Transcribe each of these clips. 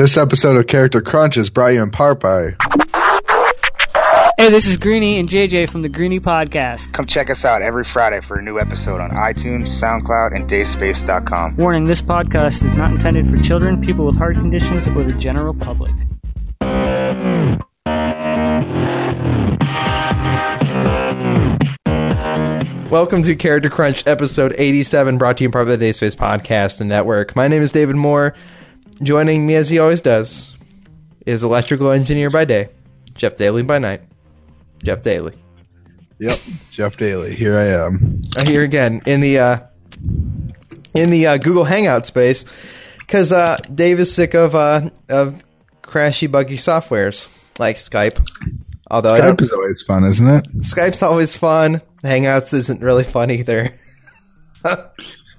This episode of Character Crunch is brought to you in part by. Hey, this is Greeny and JJ from the Greeny Podcast. Come check us out every Friday for a new episode on iTunes, SoundCloud, and DaySpace.com. Warning this podcast is not intended for children, people with heart conditions, or the general public. Welcome to Character Crunch, episode 87, brought to you in part by the Dayspace Podcast and Network. My name is David Moore. Joining me, as he always does, is electrical engineer by day, Jeff Daly by night. Jeff Daly. Yep, Jeff Daly. Here I am. Uh, Here again in the uh, in the uh, Google Hangout space, because uh, Dave is sick of uh, of crashy, buggy softwares like Skype. Although Skype is always fun, isn't it? Skype's always fun. Hangouts isn't really fun either.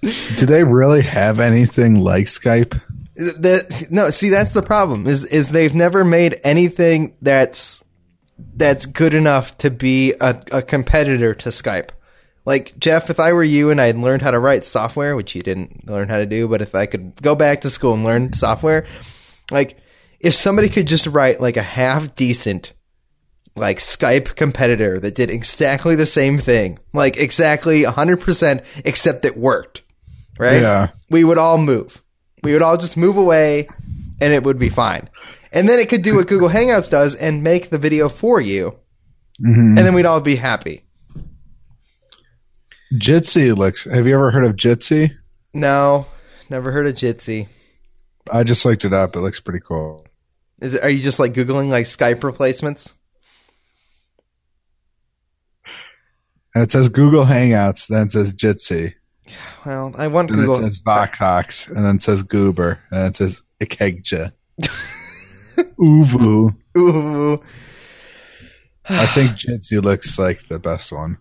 Do they really have anything like Skype? The no see that's the problem is is they've never made anything that's that's good enough to be a, a competitor to Skype. Like Jeff, if I were you and I'd learned how to write software, which you didn't learn how to do, but if I could go back to school and learn software, like if somebody could just write like a half decent like Skype competitor that did exactly the same thing, like exactly 100% except it worked, right? Yeah. We would all move. We would all just move away and it would be fine. And then it could do what Google Hangouts does and make the video for you. Mm-hmm. And then we'd all be happy. Jitsi looks. Have you ever heard of Jitsi? No, never heard of Jitsi. I just looked it up. It looks pretty cool. Is it, are you just like Googling like Skype replacements? And it says Google Hangouts, then it says Jitsi, Well, I want and Google. it says Voxox, and then it says Goober, and then it says Ekiga. ooVoo. Ooh. I think Jitsi looks like the best one.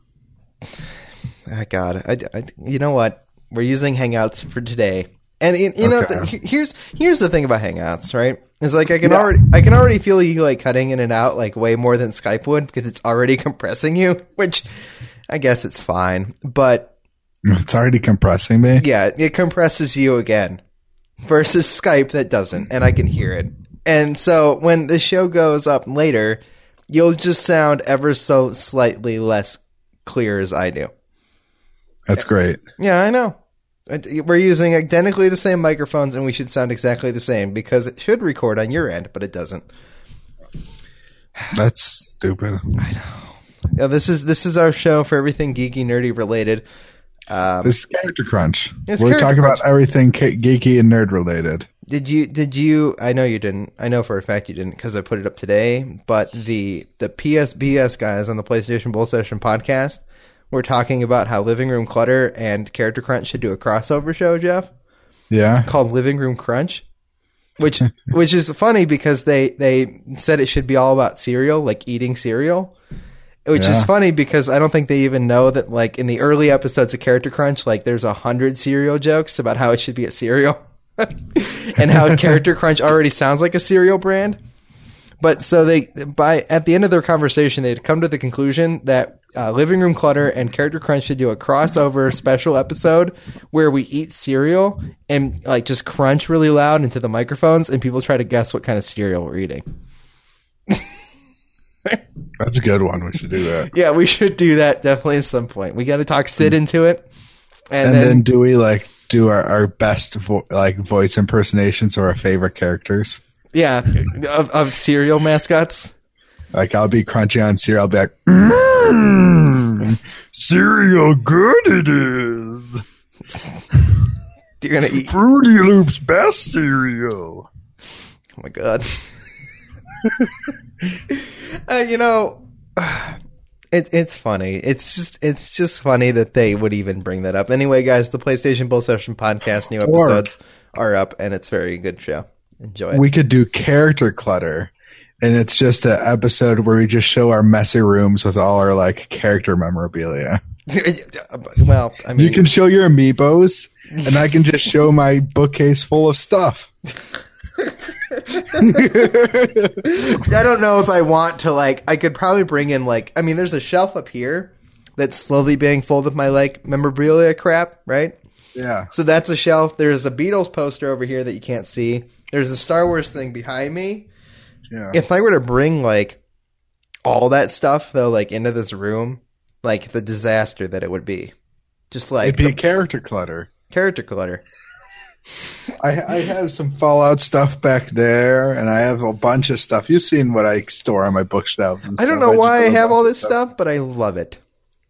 Oh, God, I, I- you know what? We're using Hangouts for today, and you you know, Okay. the, here's here's the thing about Hangouts, right? It's like I can Yeah. already I can already feel you like cutting in and out like way more than Skype would because it's already compressing you, which I guess it's fine, but It's already compressing me. yeah, it compresses you again versus Skype that doesn't, and I can hear it. And so when the show goes up later, you'll just sound ever so slightly less clear as I do. That's great. Yeah, I know. We're using identically the same microphones, and we should sound exactly the same because it should record on your end, but it doesn't. That's stupid. I know. Yeah, this is this is our show for everything geeky, nerdy related. Um, This is Character Crunch. We're Character talking Crunch. about everything geeky and nerd related. Did you? Did you? I know you didn't. I know for a fact you didn't because I put it up today. But the the PSBS guys on the PlayStation Bull Session podcast were talking about how Living Room Clutter and Character Crunch should do a crossover show, Jeff, Yeah. called Living Room Crunch, which which is funny because they they said it should be all about cereal, like eating cereal. Which is funny because I don't think they even know that like in the early episodes of Character Crunch, like there's a hundred cereal jokes about how it should be a cereal. and how Character Crunch already sounds like a cereal brand. But so they by at the end of their conversation, they'd come to the conclusion that uh, Living Room Clutter and Character Crunch should do a crossover special episode where we eat cereal and like just crunch really loud into the microphones, and people try to guess what kind of cereal we're eating. That's a good one. We should do that. Yeah, we should do that definitely at some point. We got to talk Sid into it, and, And then, then do we like do our, our best vo- like voice impersonations or our favorite characters? yeah, of, of cereal mascots. Like I'll be crunching on cereal. I'll be like, "Mm, cereal good it is. You're gonna eat. Fruity Loops best cereal. Oh my god. uh, you know, it, it's funny. It's just it's just funny that they would even bring that up. Anyway, guys, the PlayStation Bull Session podcast new episodes are up, and it's very good show. Enjoy it. We could do character clutter. And it's just an episode where we just show our messy rooms with all our like character memorabilia. well, I mean, You can show your amiibos, and I can just show my bookcase full of stuff. I don't know if I want to like. I could probably bring in like. I mean, there's a shelf up here that's slowly being full of my like memorabilia crap, right? Yeah. So that's a shelf. There's a Beatles poster over here that you can't see. There's a Star Wars thing behind me. Yeah. If I were to bring like all that stuff though, like into this room, like the disaster that it would be. Just like It'd be the character clutter. character clutter. I, I have some Fallout stuff back there, and I have a bunch of stuff. You've seen what I store on my bookshelves. and I don't know just why I have a have bunch all this stuff, but I love it.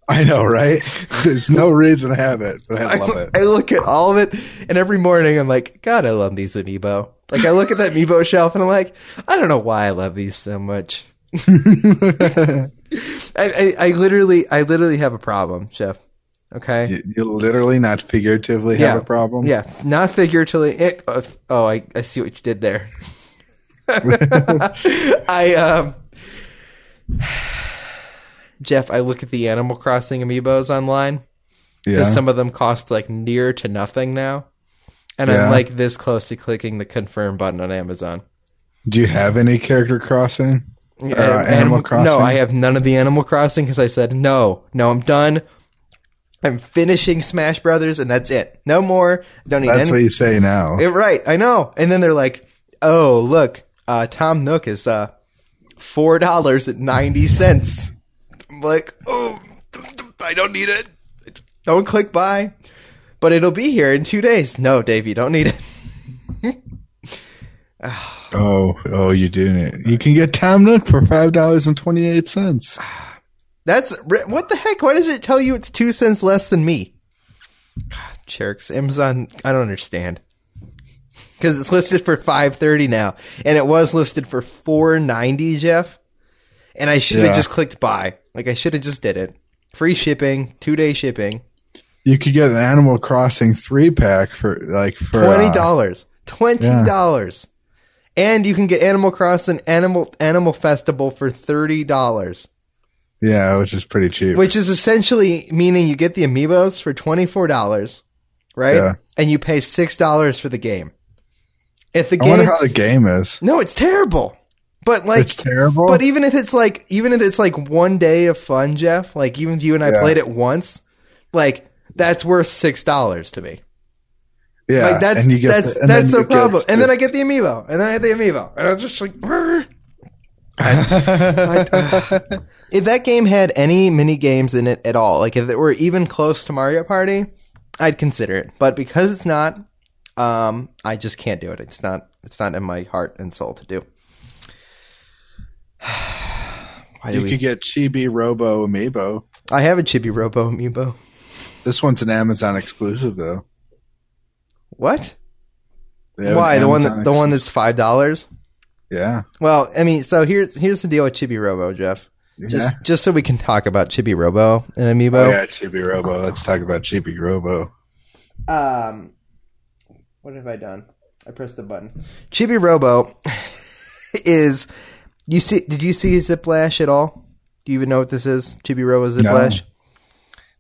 I know, right? There's no reason to have it, but I I, love it. I look at all of it, and every morning I'm like, God, I love these amiibo. Like I look at that amiibo shelf, and I'm like, I don't know why I love these so much. I, I, I literally, I literally have a problem, Jeff. Okay. you, literally, not figuratively, Yeah. have a problem. Yeah, not figuratively. It, uh, oh, I, I see what you did there. I um, Jeff, I look at the Animal Crossing amiibos online because yeah. some of them cost like near to nothing now, and Yeah. I'm like this close to clicking the confirm button on Amazon. Do you have any character crossing? Uh, Animal Animal- Crossing? No, I have none of the Animal Crossing because I said no, no, I'm done. I'm finishing Smash Brothers, and that's it. No more. Don't need That's any. what you say now. Yeah, right, I know. And then they're like, "Oh, look, uh, Tom Nook is uh, four dollars and ninety cents." I'm like, "Oh, I don't need it. Don't click buy." But it'll be here in two days. No, Dave, you don't need it. oh, oh, you do it. You can get Tom Nook for five dollars and twenty eight cents. That's what the heck? Why does it tell you it's two cents less than me? God, jerks. Amazon. I don't understand. Because it's listed for five thirty now, and it was listed for four ninety, Jeff. And I should have Yeah. just clicked buy. Like I should have just did it. Free shipping, two day shipping, You could get an Animal Crossing three pack for like for twenty uh, dollars, twenty dollars, and you can get Animal Crossing Animal Animal Festival for thirty dollars. Yeah, which is pretty cheap. which is essentially meaning you get the amiibos for twenty four dollars, right? Yeah. And you pay six dollars for the game. If the I game, I wonder how the game is. no, it's terrible. But like, it's terrible. but even if it's like, even if it's like one day of fun, Jeff, like even if you and I Yeah. played it once, like that's worth six dollars to me. yeah, Like that's and you get that's the, that's the you get problem. and then I get the amiibo, and then I get the amiibo, and I was just like. I- if that game had any mini games in it at all, like if it were even close to Mario Party, I'd consider it. But because it's not, um, I just can't do it. It's not. It's not in my heart and soul to do. Why do you we? could get Chibi Robo Amiibo. I have a Chibi Robo amiibo. This one's an Amazon exclusive though. What? Why an the one Amazon that, the one that's five dollars? Yeah. Well, I mean, so here's here's the deal with Chibi Robo, Jeff. Just yeah. just so we can talk about Chibi Robo and amiibo. Oh yeah, Chibi Robo. Let's talk about Chibi Robo. Um, what have I done? I pressed the button. Chibi Robo is you see? Did you see Zip Lash at all? Do you even know what this is? Chibi Robo Zip Lash.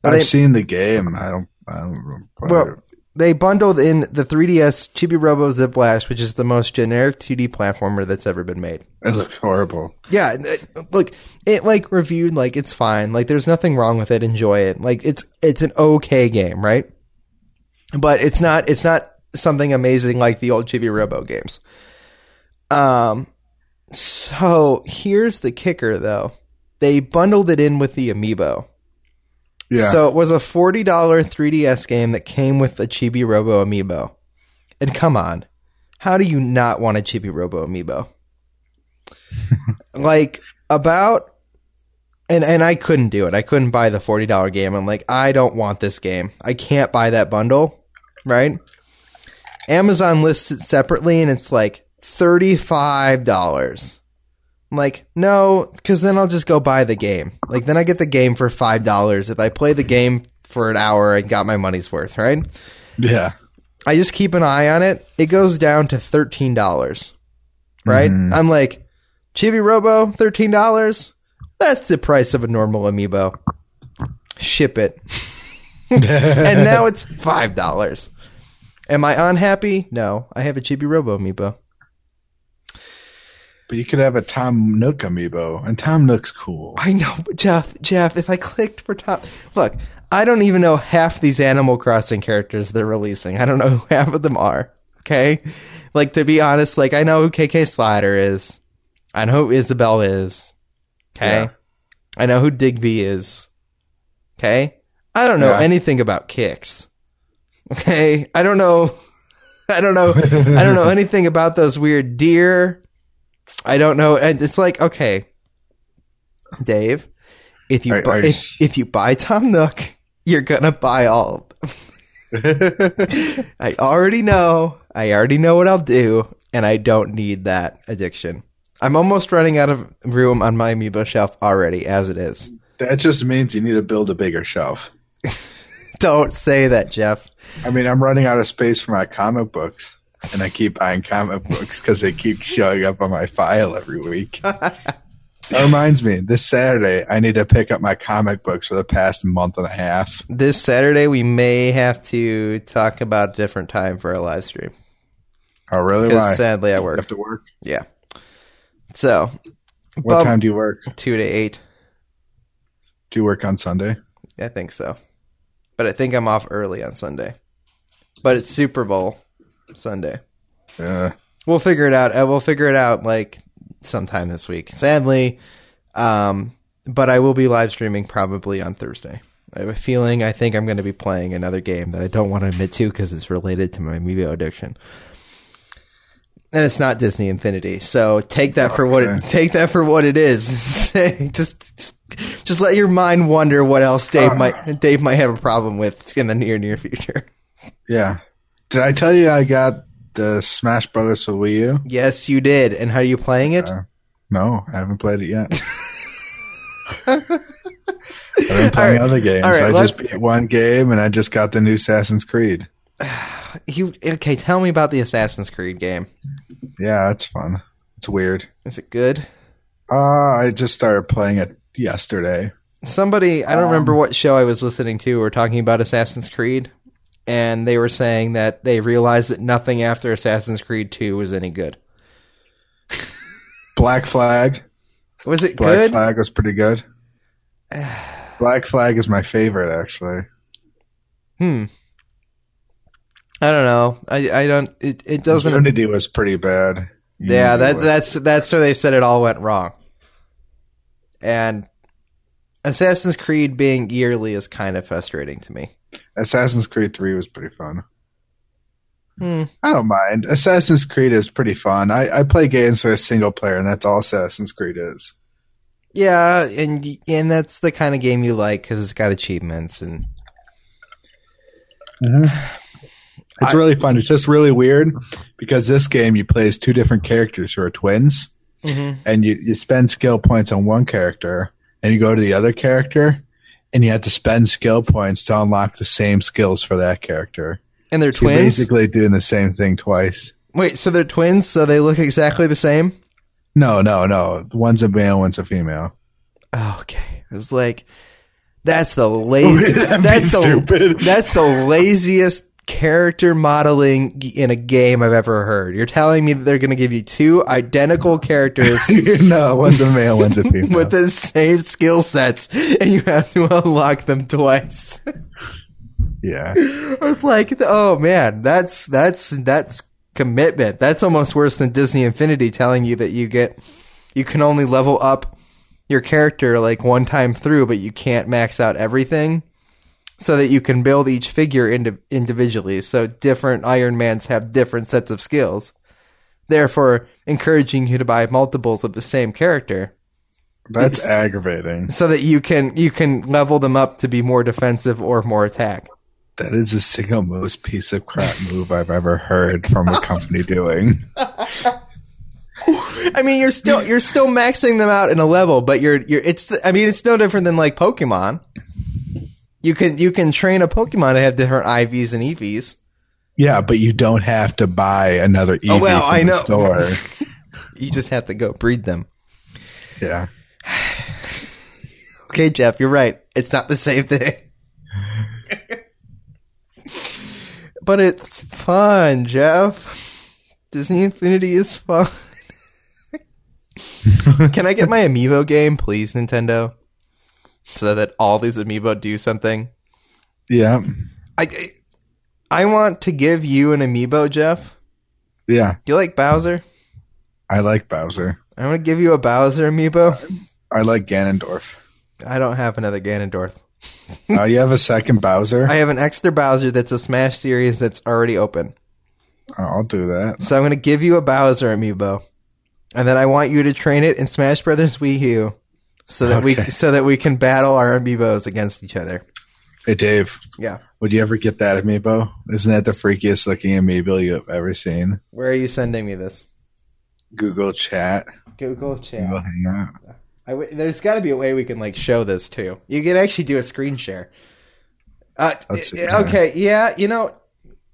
Well, I've they- seen the game. I don't. I don't. Well, they bundled in the 3DS Chibi Robo Zip Lash, which is the most generic 2D platformer that's ever been made. it looks horrible. Yeah, it- look, it like reviewed like it's fine. Like there's nothing wrong with it. Enjoy it. Like it's it's an okay game, right? But it's not it's not something amazing like the old Chibi Robo games. Um so here's the kicker though. They bundled it in with the amiibo. Yeah. So it was a $40 3DS game that came with a Chibi Robo amiibo. And come on. How do you not want a Chibi Robo amiibo? like about and and I couldn't do it. I couldn't buy the $40 game. I'm like, I don't want this game. I can't buy that bundle, right? Amazon lists it separately and it's like $35. I'm like, no, because then I'll just go buy the game. Like, then I get the game for five dollars. If I play the game for an hour, I got my money's worth, right? yeah. I just keep an eye on it. It goes down to thirteen dollars, right? Mm-hmm. I'm like, Chibi Robo, thirteen dollars. That's the price of a normal amiibo. Ship it, and now it's five dollars. Am I unhappy? No, I have a Chibi Robo amiibo. But you could have a Tom Nook amiibo, and Tom Nook's cool. I know, but Jeff. Jeff, if I clicked for top, look, I don't even know half these Animal Crossing characters they're releasing. I don't know who half of them are. Okay, like to be honest, like I know who KK Slider is, I know who Isabelle is. Okay, Yeah. I know who Digby is. Okay, I don't know Yeah. anything about Kicks. Okay, I don't know. I don't know. I don't know anything about those weird deer. I don't know, and it's like okay, Dave, if you Are- buy, are- if, if you buy Tom Nook, you're gonna buy all of them. I already know. I already know what I'll do, and I don't need that addiction. I'm almost running out of room on my amiibo shelf already, as it is. that just means you need to build a bigger shelf. Don't say that, Jeff. I mean, I'm running out of space for my comic books, and I keep buying comic books because they keep showing up on my file every week. that oh, reminds me, this Saturday I need to pick up my comic books for the past month and a half. This Saturday, we may have to talk about a different time for our live stream Oh, really? because Why? sadly I You work. have to work. Yeah. So What time do you work? two to eight. Do you work on Sunday? I think so. But I think I'm off early on Sunday. But it's Super Bowl Sunday. Uh, We'll figure it out. Uh, We'll figure it out like sometime this week. Sadly, um, but I will be live streaming probably on Thursday. I have a feeling I think I'm going to be playing another game that I don't want to admit to because it's related to my Amiibo addiction. And it's not Disney Infinity, so take that for what it, take that for what it is. just, just, just let your mind wonder what else Dave Uh. might Dave might have a problem with in the near near future. yeah. Did I tell you I got the Smash Brothers for Wii U? Yes, you did. And how are you playing it? Uh, no, I haven't played it yet. I've been playing right. other games. Right, I let's- just beat one game and I just got the new Assassin's Creed. You okay? Tell me about the Assassin's Creed game. Yeah, it's fun. It's weird. Is it good? Uh, I just started playing it yesterday. Somebody, I don't remember what show I was listening to, were talking about Assassin's Creed, and they were saying that they realized that nothing after Assassin's Creed Two was any good. Black Flag. Was it Black good? Flag was pretty good. Black Flag is my favorite, actually. Hmm. I don't know. I I don't. It it doesn't. Unity was pretty bad. Yeah, Unity that's that's that's where they said it all went wrong. And Assassin's Creed being yearly is kind of frustrating to me. Assassin's Creed 3 was pretty fun. Hmm. I don't mind. Assassin's Creed is pretty fun. I, I play games for a single player, and that's all Assassin's Creed is. Yeah, and and that's the kind of game you like because it's got achievements and It's I- really fun. It's just really weird because this game you play as two different characters who are twins, and you, you spend skill points on one character, and you go to the other character, and you have to spend skill points to unlock the same skills for that character. and they're So twins. basically doing the same thing twice. Wait, so they're twins, so they look exactly the same? No, no, no. One's a male, one's a female. Oh, okay, it was like that's the lazy. That's the stupid. that's the laziest character modeling in a game I've ever heard. You're telling me that they're going to give you two identical characters no, one's a male, one's a female. with the same skill sets, and you have to unlock them twice. yeah. I was like, oh man, that's that's that's commitment. That's almost worse than Disney Infinity telling you that you get you can only level up your character like one time through, but you can't max out everything. So that you can build each figure indi- individually. So different Iron Mans have different sets of skills. Therefore, encouraging you to buy multiples of the same character That's It's- aggravating. so that you can you can level them up to be more defensive or more attack. That is the single most piece of crap move I've ever heard from a company doing. I mean, you're still you're still maxing them out in a level, but you're you're it's I mean, it's no different than like Pokemon. You can you can train a Pokemon to have different IVs and EVs. Yeah, but you don't have to buy another EV Oh, well, from I the know. store. You just have to go breed them. yeah. Okay, Jeff, you're right. It's not the same thing. but it's fun, Jeff. Disney Infinity is fun. Can I get my Amiibo game, please, Nintendo? So that all these Amiibo do something. Yeah. I I want to give you an Amiibo, Jeff, Yeah, Do you like Bowser? I like Bowser. I'm gonna give you a Bowser amiibo. I like Ganondorf. I don't have another Ganondorf. Oh, you have a second Bowser? I have an extra Bowser that's a Smash series that's already open. Oh, I'll do that. So I'm gonna give you a Bowser amiibo, and then I want you to train it in Smash Brothers Wii U, so that we so that we can battle our amiibos against each other. Hey, Dave, Yeah. would you ever get that amiibo? Isn't that the freakiest looking amiibo you've ever seen? Where are you sending me this? Google Chat. Google Google chat. Hangout. I w- there's got to be a way we can like show this too. You can actually do a screen share. Uh, see. okay, yeah, you know.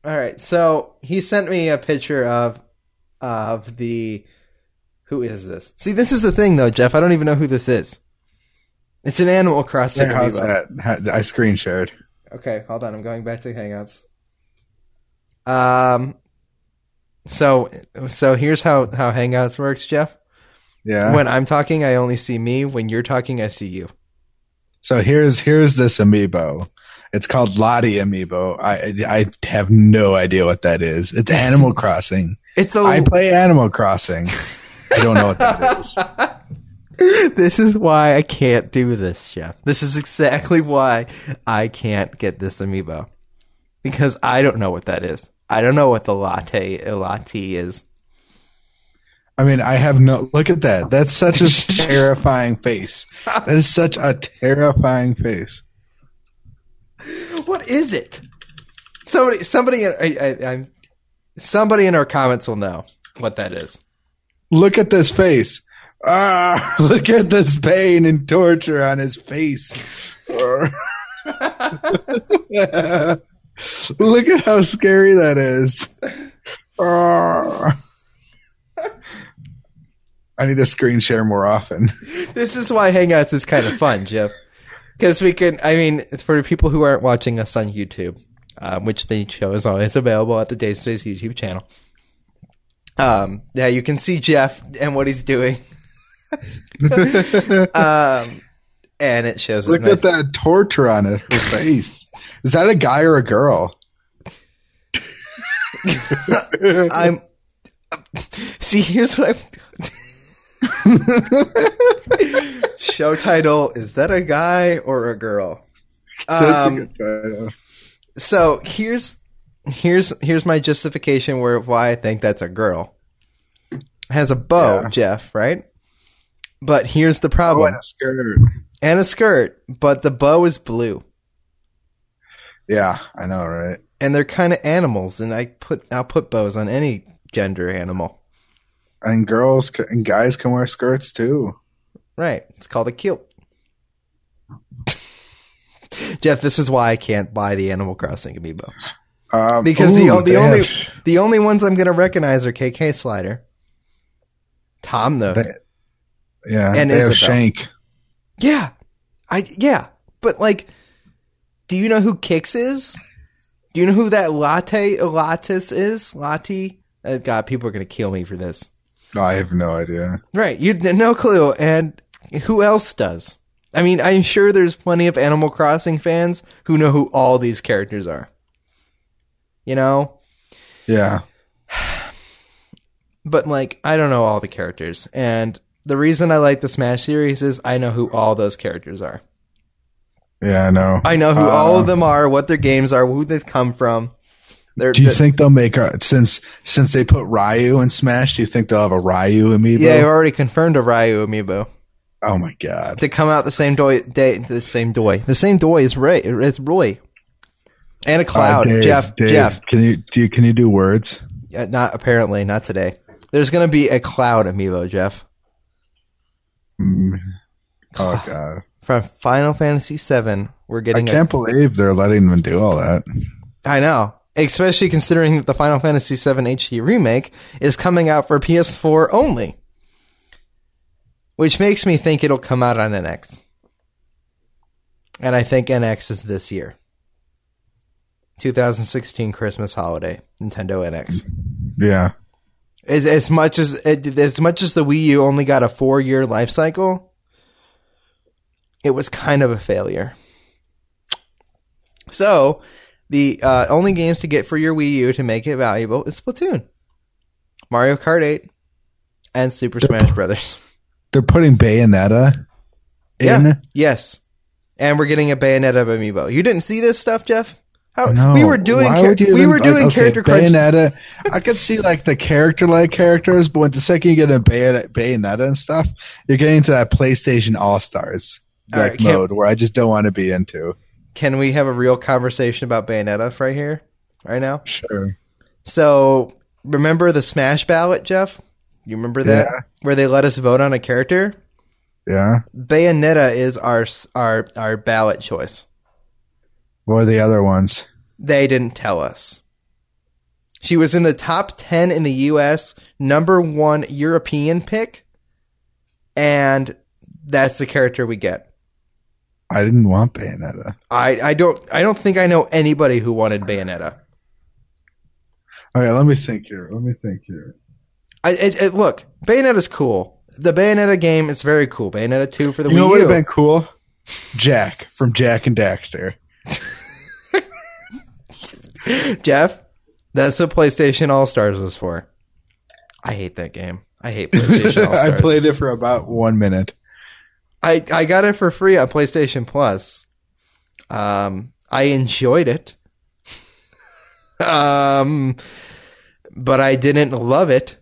All right, so he sent me a picture of of the. Who is this? See, this is the thing though, Jeff. I don't even know who this is. It's an Animal Crossing Hey, how's that? I screen shared. Okay, hold on. I'm going back to Hangouts. Um. So so here's how how Hangouts works, Jeff. Yeah. When I'm talking, I only see me. When you're talking, I see you. So here's here's this amiibo. It's called Lottie amiibo. I I have no idea what that is. It's Animal Crossing. It's a. I play Animal Crossing. I don't know what that is. this is why I can't do this, Jeff. This is exactly why I can't get this amiibo because I don't know what that is. I don't know what the latte uh, latte is. I mean, I have no look at that. That's such a terrifying face. That is such a terrifying face. What is it? Somebody, somebody, I, I, I'm, somebody in our comments will know what that is. Look at this face. Ah, look at this pain and torture on his face. look at how scary that is. Ah. I need to screen share more often. This is why Hangouts is kind of fun, Jeff. Because we can, I mean, for people who aren't watching us on YouTube, um, which the show is always available at the Day Space YouTube channel. Um, yeah, you can see Jeff and what he's doing. um, and it shows. Look it at that torture on her face. Is that a guy or a girl? I'm. See, here's what I'm. Show title: Is that a guy or a girl? That's a Um, good title. so here's here's here's my justification where why I think that's a girl. Has a bow, Yeah. Jeff, right? But here's the Oh, problem. and a skirt. and a skirt, but the bow is blue. Yeah, I know, right? And they're kind of animals, and I put I'll put bows on any gender animal. And girls c- and guys can wear skirts too. Right. It's called a kilt. Jeff, this is why I can't buy the Animal Crossing amiibo. Um, Because the, ooh, the they only the only ones I'm going to recognize are KK Slider, Tom though. They- yeah, and they have Shank. yeah. I yeah, but like do you know who Kicks is? Do you know who that latte latis is? Latte? Uh, God, people are going to kill me for this. No, I have no idea. Right, you no clue, and who else does? I mean, I'm sure there's plenty of Animal Crossing fans who know who all these characters are. You know, Yeah, but like I don't know all the characters, and the reason I like the Smash series is I know who all those characters are. yeah, I know. I know who all Uh, of them are, what their games are, who they've come from. They're, Do you think they'll make a since since they put Ryu in Smash? Do you think they'll have a Ryu amiibo? Yeah, I've already confirmed a Ryu amiibo Oh my god! to come out the same doy, day. The same doy. The same doy is Ray. It's Roy. And a cloud, Uh, Dave, Jeff. Dave, Jeff. can you do? You, can you do words? Uh, not apparently, not today. There's gonna be a cloud amiibo, Jeff. Mm. Oh god! from Final Fantasy VII. We're getting. I can't believe they're letting them do all that. I know, especially considering that the Final Fantasy VII HD remake is coming out for PS4 only, which makes me think it'll come out on NX. And I think NX is this year. 2016 Christmas holiday, Nintendo NX. Yeah, As as much as as much as the Wii U only got a four year life cycle, it was kind of a failure. So, the uh, only games to get for your Wii U to make it valuable is Splatoon. Mario Kart 8, and Super Smash Brothers. They're putting Bayonetta in. Yeah. Yes. And we're getting a Bayonetta amiibo. You didn't see this stuff, Jeff? How No. we were doing char- we even- were doing like, okay, character crunch. Bayonetta. I could see like the character like characters, but when the second you get a Bayon- Bayonetta and stuff, you're getting to that PlayStation All Stars like right, mode where I just don't want to be into. Can we have a real conversation about Bayonetta right here, right now? Sure. So remember the Smash ballot, Jeff? You remember that Yeah. where they let us vote on a character? Yeah. Bayonetta is our our our ballot choice. What are the other ones? They didn't tell us. She was in the top 10 in the US, number 1 European pick, and that's the character we get. I didn't want Bayonetta. I, I don't I don't think I know anybody who wanted Bayonetta. Okay, let me think here. Let me think here. I it, it, look, Bayonetta's cool. The Bayonetta game is very cool. Bayonetta 2 for the You know Wii what would have been cool? Jak from Jak and Daxter. Jeff, that's what PlayStation All Stars was for. I hate that game. I hate PlayStation All I played it for about one minute. I I got it for free on PlayStation Plus. Um, I enjoyed it. um, but I didn't love it.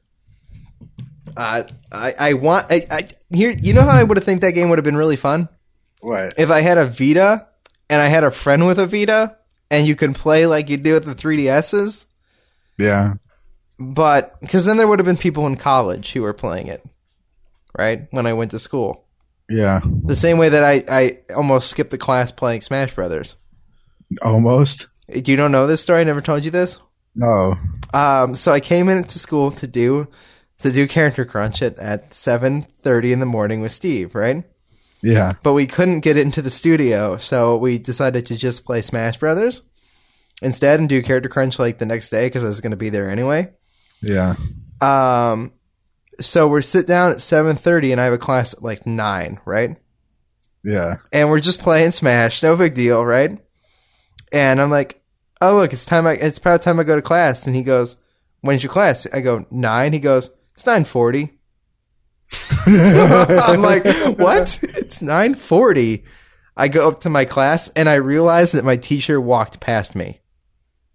Uh, I I want I, I here. You know how I would have think that game would have been really fun What? if I had a Vita and I had a friend with a Vita and you can play like you do with the 3DSs. Yeah. But because then there would have been people in college who were playing it, right? When I went to school. Yeah. The same way that I, I almost skipped the class playing Smash Brothers. Almost. You don't know this story? I never told you this. No. Um, so I came into school to do to do Character Crunch at, at seven thirty in the morning with Steve, right? Yeah. But we couldn't get into the studio, so we decided to just play Smash Brothers instead and do Character Crunch like the next day because I was going to be there anyway. Yeah. Um, so we're sit down at seven thirty, and I have a class at like nine, right? Yeah. and we're just playing Smash, no big deal, right? And I'm like, oh look, it's time. I, it's about time I go to class. And he goes, when's your class? I go nine. He goes, it's nine forty. I'm like, what? It's nine forty. I go up to my class and I realize that my teacher walked past me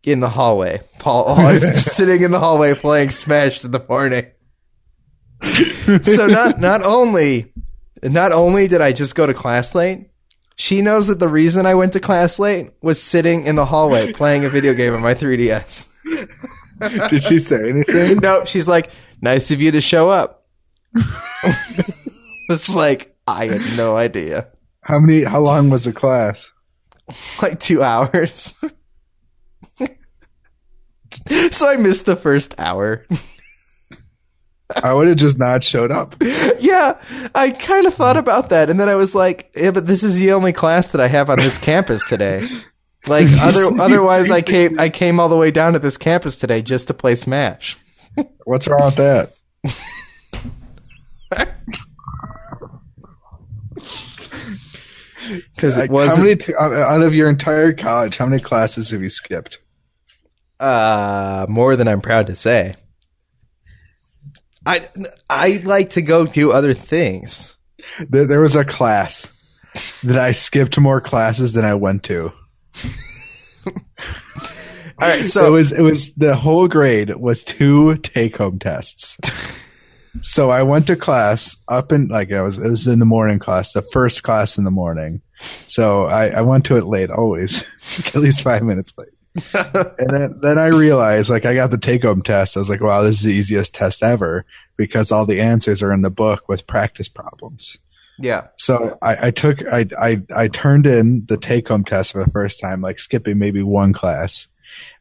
in the hallway. Paul, just sitting in the hallway playing Smash in the morning. so not not only not only did I just go to class late, she knows that the reason I went to class late was sitting in the hallway playing a video game on my 3DS. Did she say anything? No, she's like, "Nice of you to show up." it's like I had no idea. How many? How long was the class? Like two hours. so I missed the first hour. I would have just not showed up. yeah, I kind of thought about that, and then I was like, "Yeah, but this is the only class that I have on this campus today." Like, other, otherwise, I came I came all the way down to this campus today just to play Smash. What's wrong with that? Because it was how many t- out out of your entire college? How many classes have you skipped? uh, more than I'm proud to say. I I like to go do other things. There, there was a class that I skipped more classes than I went to. All right, so it so was it was the whole grade was two take home tests. so I went to class up in like I was it was in the morning class, the first class in the morning. So I, I went to it late always, at least five minutes late. and then, then I realized like I got the take home test. I was like, wow, this is the easiest test ever because all the answers are in the book with practice problems. yeah, So I, I took I, I I turned in the take home test for the first time, like skipping maybe one class,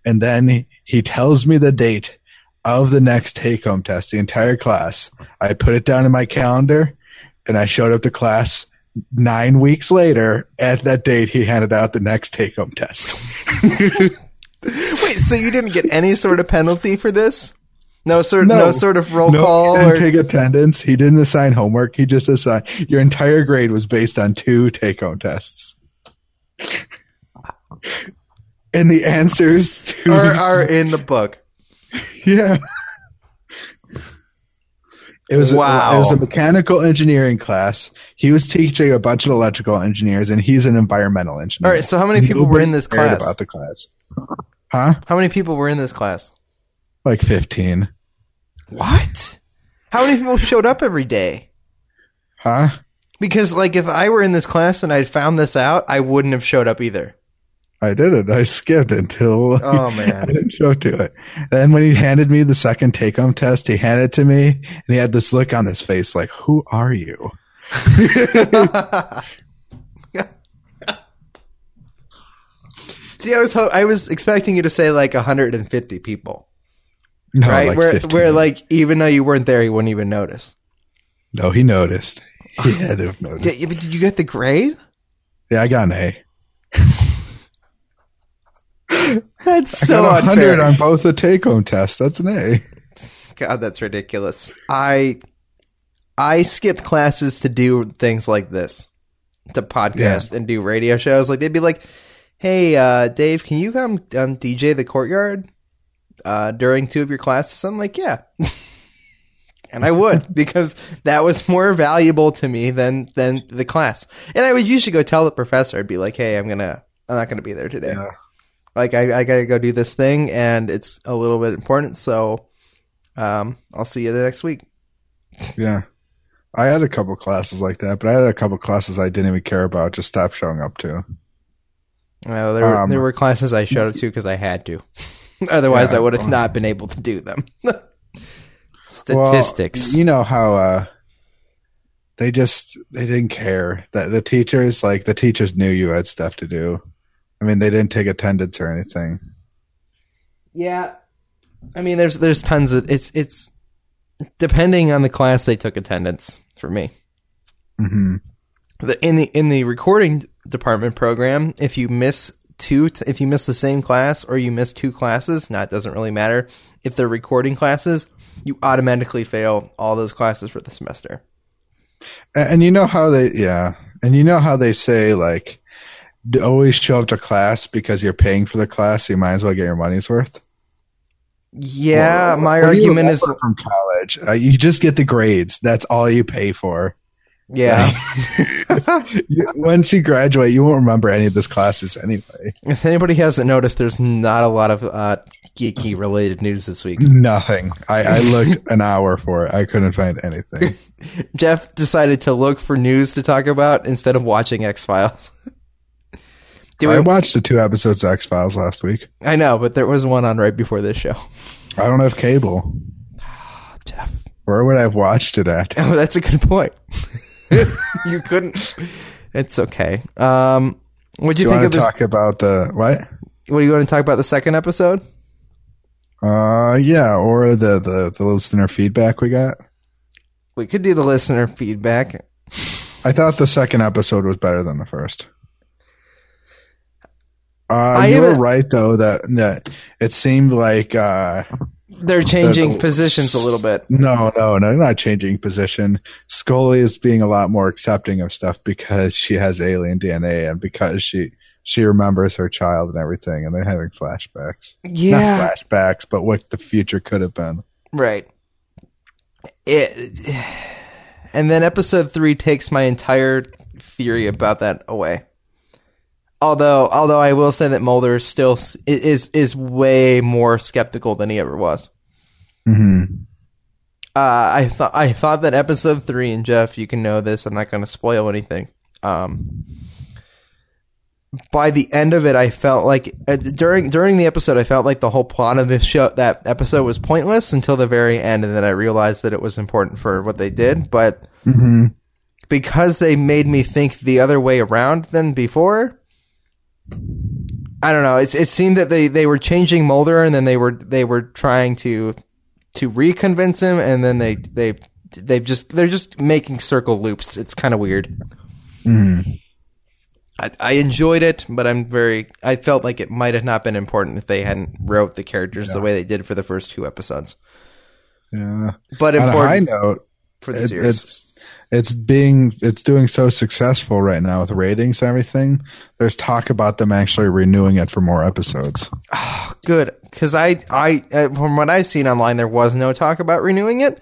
and then he, he tells me the date of the next take home test, the entire class. I put it down in my calendar, and I showed up to class nine weeks later. At that date, he handed out the next take home test. Wait, so you didn't get any sort of penalty for this? No sort, no, No. sort of roll no, call he didn't or take attendance. He didn't assign homework. He just assigned your entire grade was based on two take home tests. And the answers to are, are in the book. Yeah. It was Wow. a, it was a mechanical engineering class. He was teaching a bunch of electrical engineers, and he's an environmental engineer. All right, so how many people were in this class? About the class, huh? How many people were in this class? Like fifteen, What? How many people showed up every day? huh? Because like if I were in this class and I'd found this out, I wouldn't have showed up either. I did it. I skipped until Oh man, I didn't show to it. Then when he handed me the second take home test, he handed it to me and he had this look on his face like, Who are you? See, I was ho- I was expecting you to say like 150 people, No, right? like where 15. where like even though you weren't there, he wouldn't even notice. No, he noticed. He had to have noticed. Did, did you get the grade? Yeah, I got an A. That's I so got a hundred unfair. on both the take home tests. That's an A. God, that's ridiculous. I I skipped classes to do things like this, to podcast and do radio shows. Like they'd be like, "Hey, uh, Dave, can you come um, DJ the courtyard uh, during two of your classes?" I'm like, "Yeah," and I would because that was more valuable to me than than the class. And I would usually go tell the professor, I'd be like, "Hey, I'm gonna, I'm not gonna be there today." Yeah. Like I, I gotta go do this thing, and it's a little bit important, so um, I'll see you the next week. Yeah. I had a couple classes like that, but I had a couple classes I didn't even care about, just stopped showing up to. Well, there, were, Um, there were classes I showed up to because I had to. Otherwise, Yeah, I would have well- not been able to do them. Well, Statistics. you know how uh they just they didn't care. That the teachers like the teachers knew you had stuff to do. I mean, they didn't take attendance or anything. yeah, I mean, there's there's tons of it's it's depending on the class they took attendance for me. hmm The, in the in the recording department program, if you miss two, t- if you miss the same class or you miss two classes, now it doesn't really matter. If they're recording classes, you automatically fail all those classes for the semester. And, and you know how they yeah, and you know how they say like always show up to class because you're paying for the class. So you might as well get your money's worth. Yeah, Well, my what do you argument is from college. Uh, you just get the grades. That's all you pay for. yeah. You- Once you graduate, you won't remember any of those classes anyway. if anybody hasn't noticed, there's not a lot of uh, geeky related news this week. Nothing. I, I looked an hour for it. I couldn't find anything. Jeff decided to look for news to talk about instead of watching X Files. Do I watched the two episodes of X Files last week. I know, but there was one on right before this show. I don't have cable. Jeff, Where would I have watched it at? oh, that's a good point. you couldn't. It's okay. Um, what do you think want of to this? talk about the what? What do you want to talk about the second episode? Uh, yeah, or the the the listener feedback we got. We could do the listener feedback. I thought the second episode was better than the first. Uh, you were right though that that it seemed like uh, They're changing The- positions a little bit. no, no, no, not changing position. Scully is being a lot more accepting of stuff because she has alien DNA and because she she remembers her child and everything, and they're having flashbacks. Yeah, Not flashbacks, but what the future could have been. Right. It, and then episode three takes my entire theory about that away. Although, although I will say that Mulder is still is is way more skeptical than he ever was. hmm Uh, I thought I thought that episode three, and Jeff, you can know this. I'm not going to spoil anything. Um, by the end of it, I felt like uh, during during the episode, I felt like the whole plot of this show that episode was pointless until the very end, and then I realized that it was important for what they did. But hmm because they made me think the other way around than before. I don't know. It, it seemed that they, they were changing Mulder, and then they were they were trying to to reconvince him, and then they they they've just they're just making circle loops. It's kind of weird. hmm I, I enjoyed it, but I'm very. I felt like it might have not been important if they hadn't wrote the characters the way they did for the first two episodes. Yeah. But On a high important note, for the it, series. It's being it's doing so successful right now with ratings and everything. There's talk about them actually renewing it for more episodes. Ah, good because I, I from what I've seen online, there was no talk about renewing it,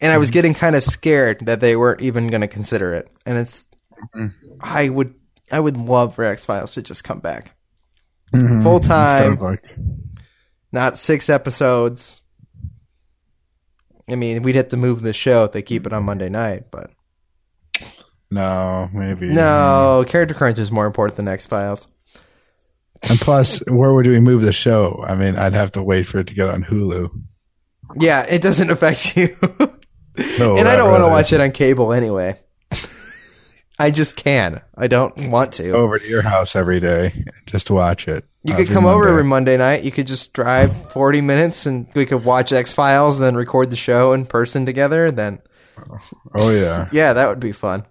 and I was mm-hmm. getting kind of scared that they weren't even going to consider it. And it's, mm-hmm. I would, I would love for X Files to just come back Mhm. full time, like, not six episodes. I mean, we'd have to move the show if they keep it on Monday night, but no, maybe no, Character Crunch is more important than X Files. And plus, where would we move the show? I mean, I'd have to wait for it to get on Hulu. Yeah, it doesn't affect you. No, and I don't want to watch it on cable anyway. I just can. I don't want to. over to your house every day just watch it. you could come over every Monday night. You could just drive 40 minutes and we could watch X Files, then record the show in person together. Then, Oh yeah, yeah, that would be fun.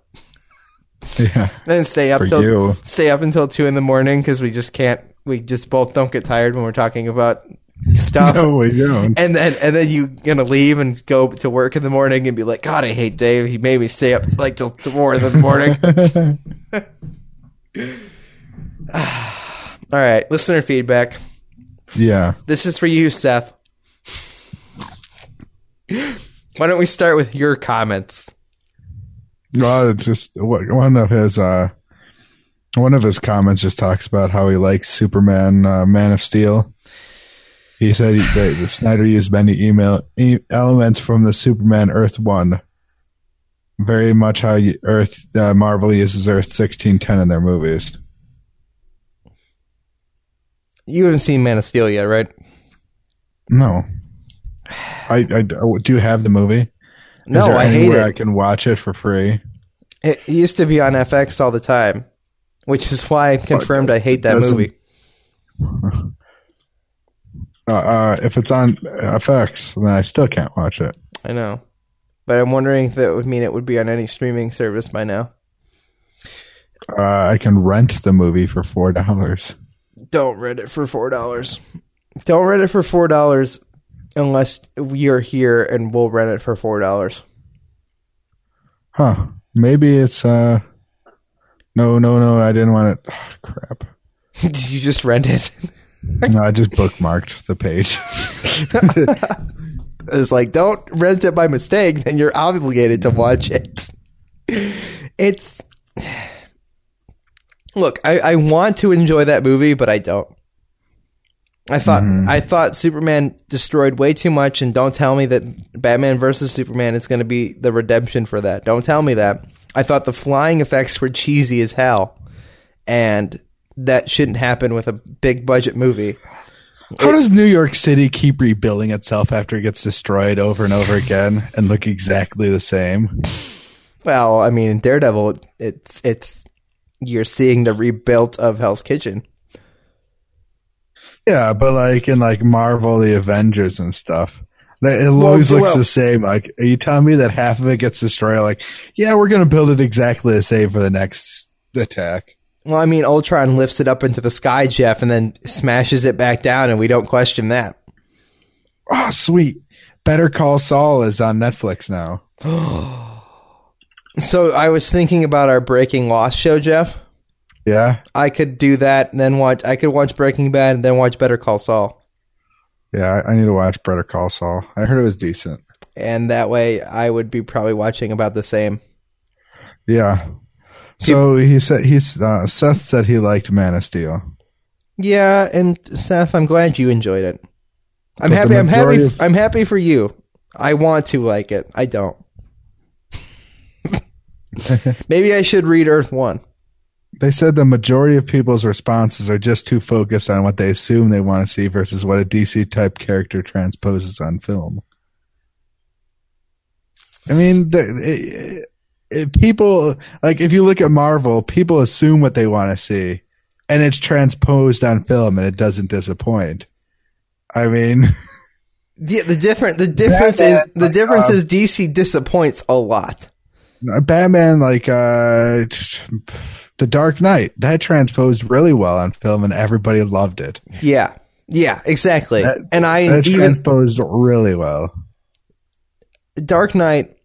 Yeah. Then stay up For till you. stay up until two in the morning because we just can't. We just both don't get tired when we're talking about stuff. No, we don't. And then and then you gonna leave and go to work in the morning and be like, God, I hate Dave. He made me stay up like till four in the morning. All right, listener feedback. yeah. This is for you, Seth. Why don't we start with your comments? Well, it's just one of his uh, one of his comments just talks about how he likes Superman, uh, Man of Steel. He said he, that the Snyder used many email e- elements from the Superman Earth One. Very much how you, Earth uh, Marvel uses Earth sixteen ten in their movies. You haven't seen Man of Steel yet, right? No, I, I do you have the movie? No, I hate it. I can watch it for free. It used to be on FX all the time, which is why I confirmed I hate that Doesn't- movie. Uh, uh, if it's on FX, then I still can't watch it. I know, but I'm wondering if that would mean it would be on any streaming service by now. Uh, I can rent the movie for four dollars. Don't rent it for four dollars. Don't rent it for four dollars unless you're here and we'll rent it for four dollars. Huh? Maybe it's uh. No, no, no! I didn't want it. Oh, crap! Did you just rent it? No, I just bookmarked the page. It's like don't rent it by mistake, then you're obligated to watch it. It's look, I, I want to enjoy that movie, but I don't. I thought mm-hmm. I thought Superman destroyed way too much, and don't tell me that Batman versus Superman is going to be the redemption for that. Don't tell me that. I thought the flying effects were cheesy as hell, and that shouldn't happen with a big budget movie. How does New York City keep rebuilding itself after it gets destroyed over and over again and look exactly the same? Well, I mean, in Daredevil, it's it's you're seeing the rebuilt of Hell's Kitchen. Yeah, but like in like Marvel, the Avengers and stuff, it always well- looks the same. Like, are you telling me that half of it gets destroyed? Like, yeah, we're gonna build it exactly the same for the next attack. Well, I mean, Ultron lifts it up into the sky, Jeff, and then smashes it back down, and we don't question that. Oh, sweet! Better Call Saul is on Netflix now. So I was thinking about our Breaking Lost show, Jeff. Yeah, I could do that, and then watch. I could watch Breaking Bad, and then watch Better Call Saul, yeah, I, I need to watch Better Call Saul. I heard it was decent. and that way I would be probably watching about the same. Yeah. So he said he's uh, Seth said he liked Man of Steel. Yeah, and Seth, I'm glad you enjoyed it. I'm But happy. I'm happy. of- I'm happy for you. I want to like it. I don't. Maybe I should read Earth One. They said the majority of people's responses are just too focused on what they assume they want to see versus what a DC type character transposes on film. I mean, the, it, it, people like if you look at Marvel, people assume what they want to see, and it's transposed on film, and it doesn't disappoint. I mean, The, the different. The difference is the difference is DC disappoints a lot. Batman, like uh, the Dark Knight, that transposed really well on film, and everybody loved it. Yeah, yeah, exactly. That- and I That even transposed really well. Dark Knight,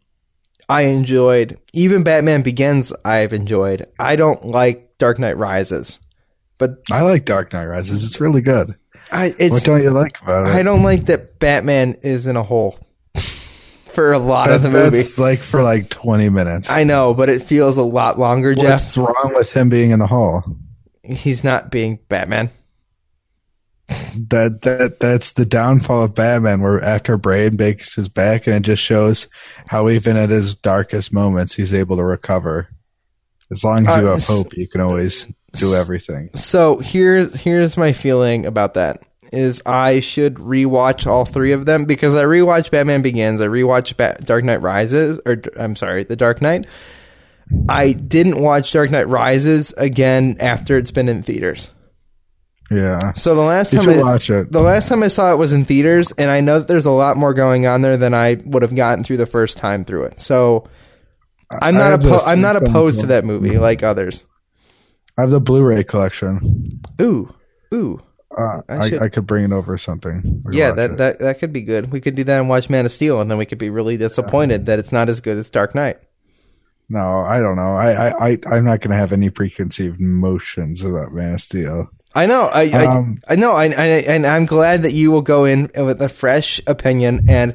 I enjoyed. Even Batman Begins, I've enjoyed. I don't like Dark Knight Rises, but I like Dark Knight Rises. It's really good. I What don't you like about it? I don't like that Batman is in a hole. For a lot That- of the movie. That's like for like 20 minutes. I know, but it feels a lot longer, Jeff. What's wrong with him being in the hall? He's not being Batman. That that that's the downfall of Batman. Where after Bane breaks his back, and it just shows how even at his darkest moments, he's able to recover. As long as you Uh, have hope, you can always do everything. So here's here's my feeling about that is I should rewatch all three of them because I rewatched Batman Begins, I rewatched Bat- Dark Knight Rises, or I'm sorry, The Dark Knight. I didn't watch Dark Knight Rises again after it's been in theaters. Yeah, So the last time I, watch it. the last time I saw it was in theaters, and I know that there's a lot more going on there than I would have gotten through the first time through it. So I'm I not oppo- I'm not opposed to that movie like others. I have the Blu-ray collection. Ooh, ooh. Uh, I I, I, could bring it over something. We Yeah, that, it. that that could be good. We could do that and watch Man of Steel, and then we could be really disappointed that it's not as good as Dark Knight. No, I don't know. I, I, I I'm not going to have any preconceived notions about Man of Steel. I know. I I, Um, I know. I, I and I'm glad that you will go in with a fresh opinion. And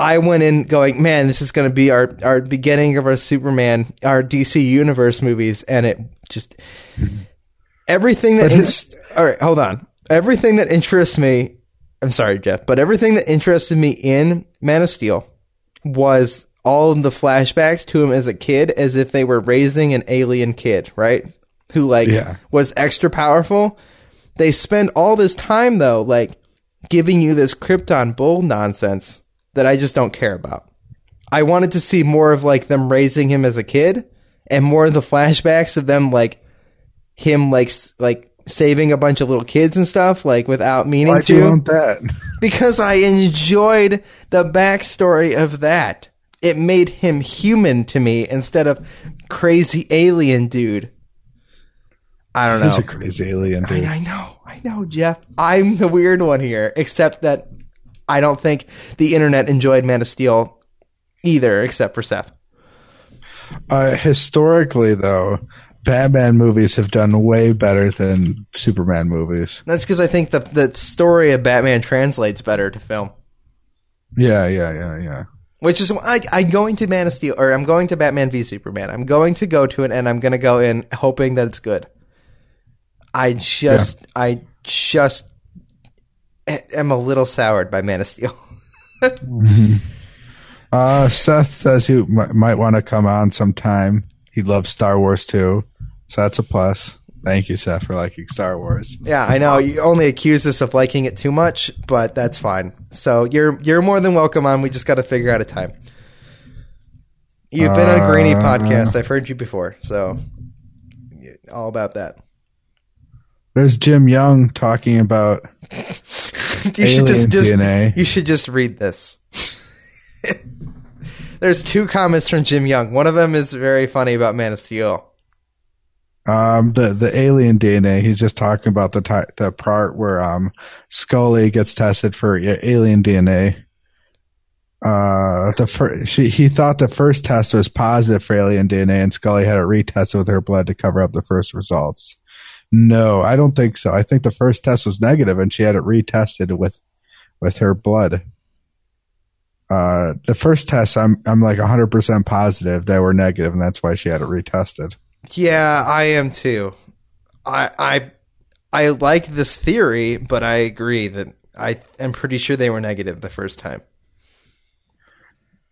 I went in going, man, this is going to be our our beginning of our Superman, our DC Universe movies, and it just everything that all right, hold on. Everything that interests me. I'm sorry, Jeff, but everything that interested me in Man of Steel was all of the flashbacks to him as a kid, as if they were raising an alien kid, right? Who like Yeah. was extra powerful. They spend all this time though, like giving you this Krypton bull nonsense that I just don't care about. I wanted to see more of like them raising him as a kid and more of the flashbacks of them like him like like saving a bunch of little kids and stuff like without meaning Why to do you want that? because I enjoyed the backstory of that. It made him human to me instead of crazy alien dude. I don't know. He's a crazy alien I. I know, I know, Jeff. I'm the weird one here, except that I don't think the internet enjoyed Man of Steel either, except for Seth. Uh, historically, though, Batman movies have done way better than Superman movies. That's because I think the the story of Batman translates better to film. Yeah, yeah, yeah, yeah. Which is why I, I'm going to Man of Steel, or I'm going to Batman v Superman. I'm going to go to it, and I'm going to go in hoping that it's good. I just, I just am a little soured by Man of Steel. Uh, Seth says he might want to come on sometime. He loves Star Wars too, so that's a plus. Thank you, Seth, for liking Star Wars. yeah, I know you only accuse us of liking it too much, but that's fine. So you're you're more than welcome on. We just got to figure out a time. You've been on a Greeny Uh, podcast. I've heard you before, so all about that. There's Jim Young talking about you should just, just DNA. you should just read this. There's two comments from Jim Young. One of them is very funny about Man of Steel. Um the the alien DNA. He's just talking about the ti the part where um Scully gets tested for alien DNA. Uh, the fir- she he thought the first test was positive for alien DNA, and Scully had it retested with her blood to cover up the first results. No, I don't think so. I think the first test was negative, and she had it retested with with her blood. Uh, the first test, I'm I'm like 100 percent positive they were negative, and that's why she had it retested. Yeah, I am too. I I I like this theory, but I agree that I am pretty sure they were negative the first time.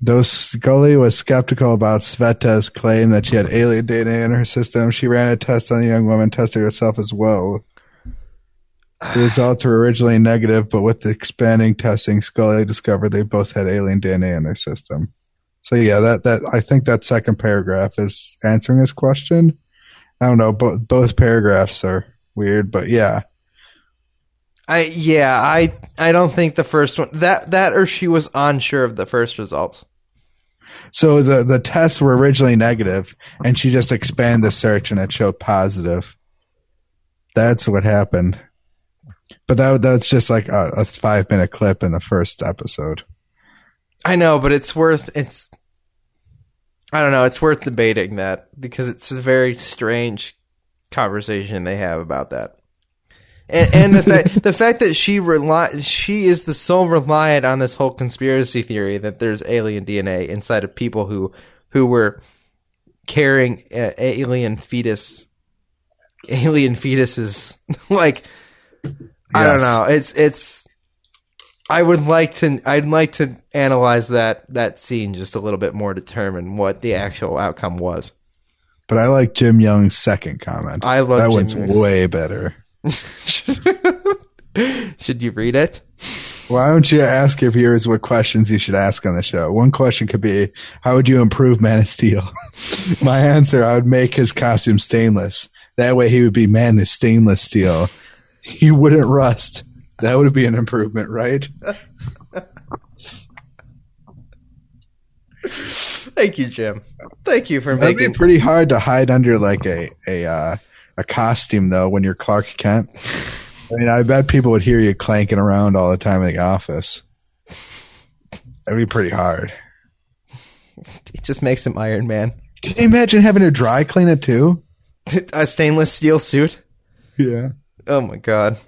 Though Scully was skeptical about Sveta's claim that she had alien DNA in her system, she ran a test on the young woman, testing herself as well. The results were originally negative, but with the expanding testing, Scully discovered they both had alien DNA in their system. So yeah, that that I think that second paragraph is answering his question. I don't know, both both paragraphs are weird, but yeah, I yeah, I I don't think the first one that that or she was unsure of the first results. So the the tests were originally negative, and she just expanded the search, and it showed positive. That's what happened. But that that's just like a, a five minute clip in the first episode. I know, but it's worth it's I don't know, it's worth debating that because it's a very strange conversation they have about that. And, and the fact the fact that she rely she is the sole reliant on this whole conspiracy theory that there's alien DNA inside of people who who were carrying uh, alien fetus alien fetuses. Like I don't know. It's it's I would like to I'd like to analyze that that scene just a little bit more to determine what the actual outcome was. But I like Jim Young's second comment. I love that Jim one's Young's- way better. Should you read it? Why don't you ask your viewers what questions you should ask on the show? One question could be, how would you improve Man of Steel? My answer, I would make his costume stainless. That way he would be Man of Stainless Steel. He wouldn't rust. That would be an improvement, right? Thank you, Jim. Thank you for making it. That'd be pretty hard to hide under like a a uh, a costume though when you're Clark Kent. I mean, I bet people would hear you clanking around all the time in the office. That'd be pretty hard. It just makes him Iron Man. Can you imagine having to dry clean it too? A stainless steel suit. Yeah. Oh my god.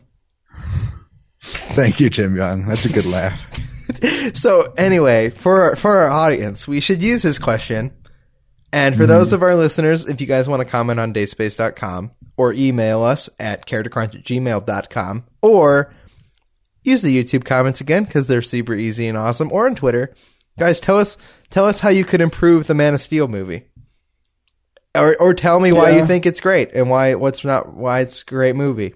Thank you, Jim Young. That's a good laugh. So anyway, for our, for our audience, we should use his question. And for those hmm. of our listeners, if you guys want to comment on dayspace.com or email us at charactercrunch at gmail.com or use the YouTube comments again because they're super easy and awesome or on Twitter. Guys, tell us tell us how you could improve the Man of Steel movie. Or or tell me why Yeah. you think it's great and why what's not why it's a great movie.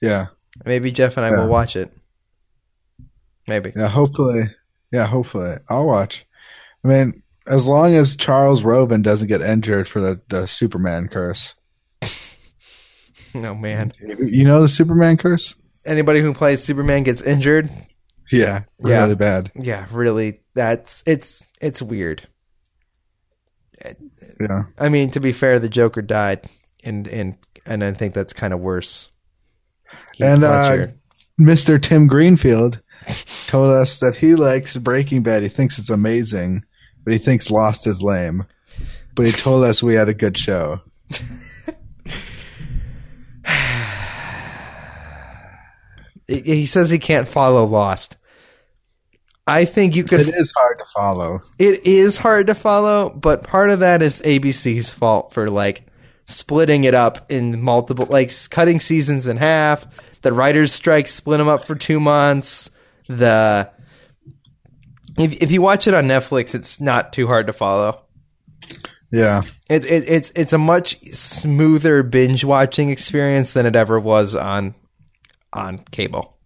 Yeah. Maybe Jeff and I Yeah. will watch it. Maybe. Yeah. Hopefully. Yeah. Hopefully. I'll watch. I mean, as long as Charles Robin doesn't get injured for the, the Superman curse. Oh man. You know the Superman curse? Anybody who plays Superman gets injured. Yeah. Yeah. Really bad. Yeah, really that's it's it's weird. Yeah. I mean, to be fair, the Joker died and and and I think that's kind of worse. Heath And, uh, Mr. Tim Greenfield told us that he likes Breaking Bad. He thinks it's amazing, but he thinks Lost is lame. But he told us we had a good show. He says he can't follow Lost. I think you could It is hard to follow. it is hard to follow, but part of that is ABC's fault for like splitting it up in multiple, like cutting seasons in half. The writers' strike split them up for two months. The if if you watch it on Netflix, it's not too hard to follow. Yeah. It, it it's it's a much smoother binge watching experience than it ever was on on cable.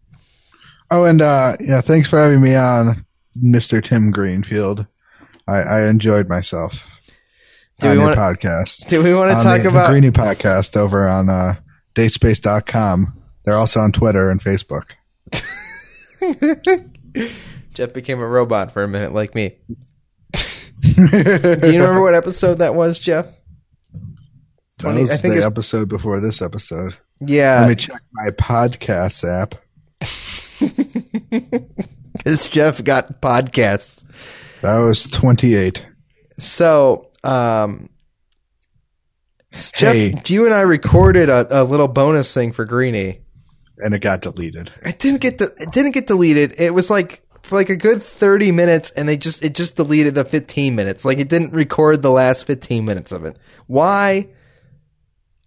Oh, and uh, yeah, thanks for having me on, Mr. Tim Greenfield. I, I enjoyed myself Do on we wanna- podcast. Do we want to talk the about? Greeny podcast over on uh, datespace.com. They're also on Twitter and Facebook. Jeff became a robot for a minute, like me. Do you remember what episode that was, Jeff? That was I think the episode before this episode. Yeah, Let me check my podcast app. because Jeff got podcasts. That was 28. So, um, Hey. Jeff, you and I recorded a, a little bonus thing for Greeny. And it got deleted. It didn't get the, it didn't get deleted. It was like for like a good thirty minutes, and they just it just deleted the fifteen minutes. Like it didn't record the last fifteen minutes of it. Why?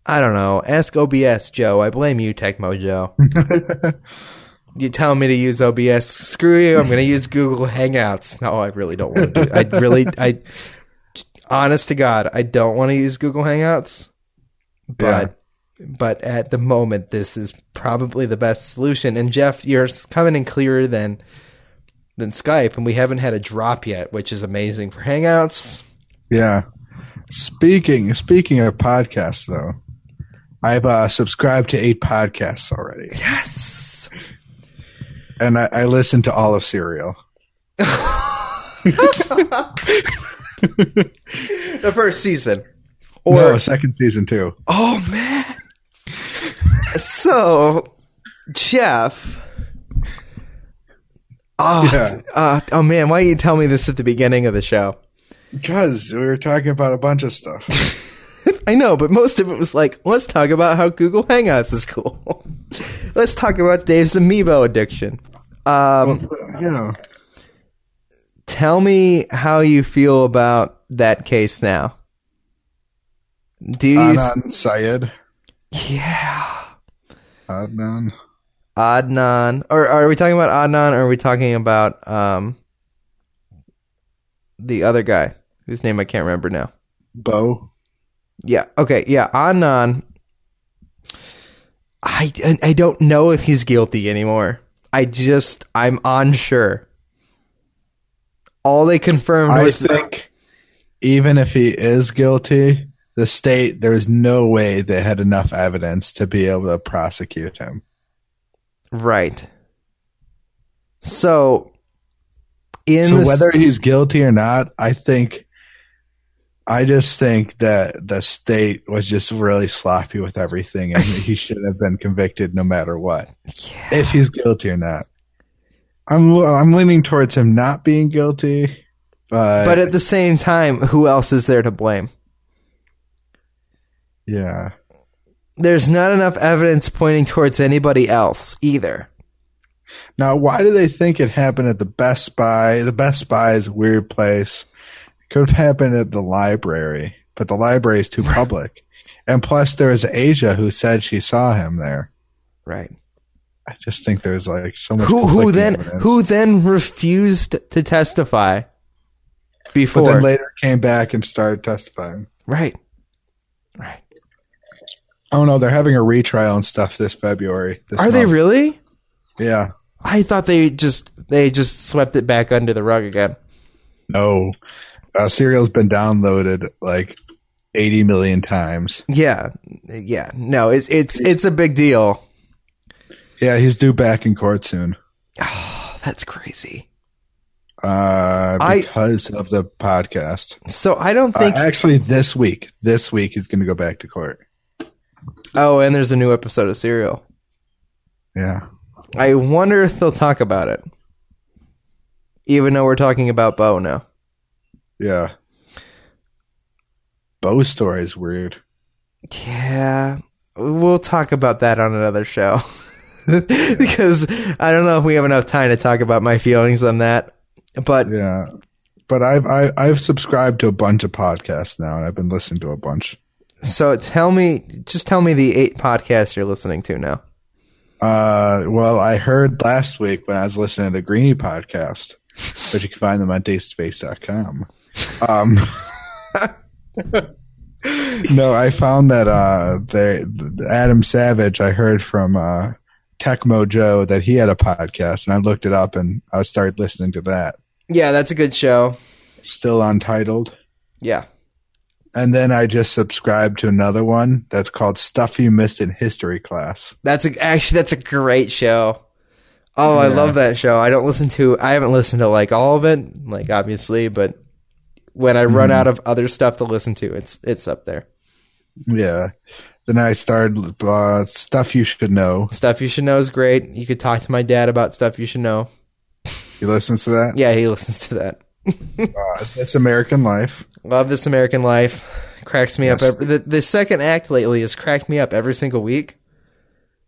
I don't know. Ask OBS, Joe. I blame you, Tecmo you tell me to use OBS. Screw you. I'm going to use Google Hangouts. No, I really don't want to do. it. I really, I, honest to God, I don't want to use Google Hangouts. But, but at the moment, this is probably the best solution. And Jeff, you're coming in clearer than than Skype, and we haven't had a drop yet, which is amazing for Hangouts. Yeah. Speaking speaking of podcasts, though, I've uh, subscribed to eight podcasts already, Yes. and I, I listen to all of Serial. The first season, or no, second season too. Oh man. so, Jeff. Oh, Yeah. uh, oh man, why didn't you tell me this at the beginning of the show? Because we were talking about a bunch of stuff. I know, but most of it was like, let's talk about how Google Hangouts is cool. let's talk about Dave's amiibo addiction. Um, You know, tell me how you feel about that case now. Do you? Adnan Syed. yeah. Adnan. Adnan, or are we talking about Adnan, or are we talking about um the other guy whose name I can't remember now? Bo. Yeah. Okay. Yeah. Adnan. I I don't know if he's guilty anymore. I just I'm unsure. All they confirmed I was think even if he is guilty, the state there's no way they had enough evidence to be able to prosecute him. right. So, in so the, whether he's guilty or not, I think I just think that the state was just really sloppy with everything and he shouldn't have been convicted no matter what. If he's guilty or not. I'm I'm leaning towards him not being guilty, but, but at the same time, who else is there to blame? yeah. There's not enough evidence pointing towards anybody else either. Now, why do they think it happened at the Best Buy? The Best Buy is a weird place. It could have happened at the library, but the library is too public. And plus, there was Asia who said she saw him there. Right. I just think there's like so much. Who who then evidence. who then refused to testify But before? then later came back and started testifying. right. Right. Oh no, they're having a retrial and stuff this February. This Are they really? Yeah. I thought they just they just swept it back under the rug again. No. Uh, Serial's been downloaded like 80 million times. Yeah. Yeah. No, it's it's it's a big deal. Yeah, he's due back in court soon. Oh, that's crazy. Uh, I- because of the podcast. So I don't Uh, think actually, this week, this week he's going to go back to court. Oh, and there's a new episode of Serial. Yeah. I wonder if they'll talk about it. Even though we're talking about Bo now. Yeah. Bo's story is weird. Yeah, we'll talk about that on another show. because I don't know if we have enough time to talk about my feelings on that. But Yeah. But I've I, I've subscribed to a bunch of podcasts now, and I've been listening to a bunch. so tell me, just tell me the eight podcasts you're listening to now. Uh, well, I heard last week when I was listening to the Greeny podcast, but you can find them on dayspace.com. Um, no, I found that uh, they, Adam Savage, I heard from uh, Tecmo Joe that he had a podcast, and I looked it up and I started listening to that. Yeah, that's a good show. Still untitled. Yeah. And then I just subscribed to another one that's called Stuff You Missed in History Class. That's a, actually that's a great show. Oh, I love that show. I don't listen to I haven't listened to like all of it, like obviously, but when I run mm-hmm. out of other stuff to listen to, it's it's up there. Yeah. Then I started uh, Stuff You Should Know. Stuff you should know is great. You could talk to my dad about stuff you should know. You listens to that? Yeah, he listens to that. Uh, this American Life. Love This American Life. Cracks me up. Every, the, the second act lately has cracked me up every single week.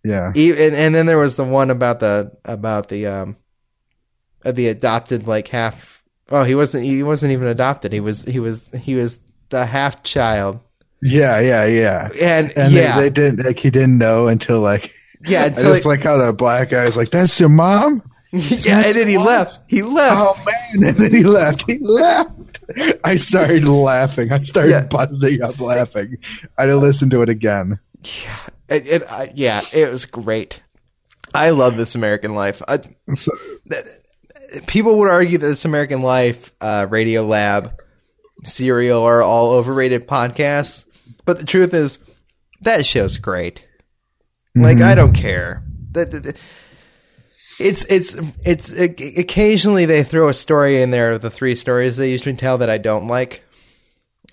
Yeah. E- and, and then there was the one about the about the um uh, the adopted like half. Oh, he wasn't. He wasn't even adopted. He was. He was. He was the half child. Yeah, yeah, yeah. And, And yeah, they, they didn't like he didn't know until like yeah. I Until just like how the black guy was like, That's your mom? yeah, and then he what? left. He left. Oh man, and then he left. He left. I started laughing. I started Yeah. buzzing up laughing. I to listen to it again. It, it, uh, yeah, it was great. I love This American Life. I, people would argue that This American Life, uh, Radiolab, Serial are all overrated podcasts, but the truth is that show's great. Mm-hmm. Like I don't care. It's it's it's occasionally they throw a story in there of the three stories they usually tell that I don't like,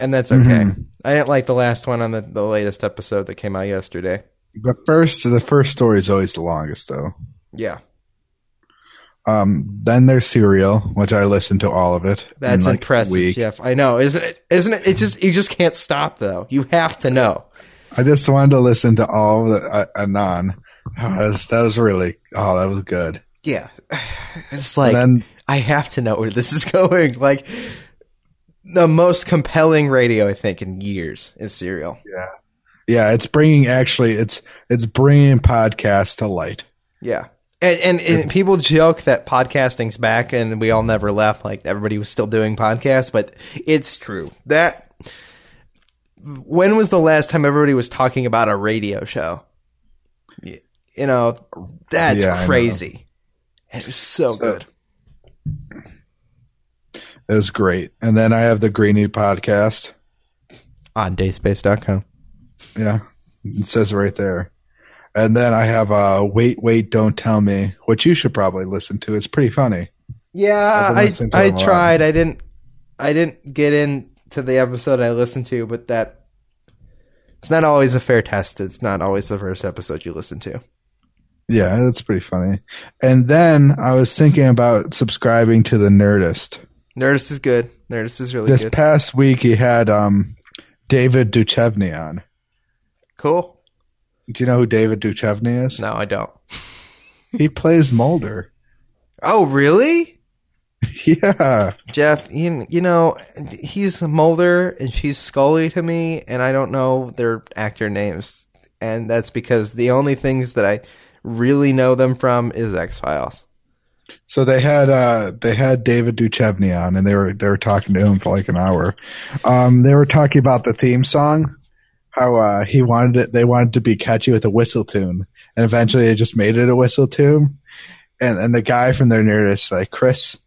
and that's okay. Mm-hmm. I didn't like the last one on the, the latest episode that came out yesterday. the first the first story is always the longest though. Yeah, Um, then there's Serial, which I listened to all of it. in, that's like, impressive. Jeff. I know, isn't it? Isn't it? It just you just can't stop though. You have to know. I just wanted to listen to all of the uh, Adnan. Oh, that, was, that was really. Oh, that was good. Yeah, it's like then I have to know where this is going. Like the most compelling radio I think in years is Serial. yeah, yeah, it's bringing actually it's it's bringing podcasts to light. Yeah. And, and, and people joke that podcasting's back and we all never left. Like everybody was still doing podcasts, but it's true. That when was the last time everybody was talking about a radio show? You know, that's Yeah, know. crazy. And it was so, good. It was great. And then I have the Greeny podcast. On dayspace.com. Yeah, it says right there. And then I have uh, Wait, Wait, Don't Tell Me, which you should probably listen to. It's pretty funny. Yeah, I I them a lot. tried. I didn't I didn't get into the episode I listened to, but that it's not always a fair test. It's not always the first episode you listen to. Yeah, that's pretty funny. And then I was thinking about subscribing to the Nerdist. Nerdist is good. Nerdist is really This good. past week, he had um, David Duchovny on. cool. Do you know who David Duchovny is? No, I don't. He plays Mulder. Oh, really? yeah. Jeff, you, you know, he's Mulder and she's Scully to me, and I don't know their actor names. And that's because the only things that I really know them from is X Files. So they had uh they had David Duchovny on, and they were they were talking to him for like an hour. Um, they were talking about the theme song, how uh he wanted it. They wanted to be catchy with a whistle tune, and eventually they just made it a whistle tune. And and the guy from their Nerdist, like Chris,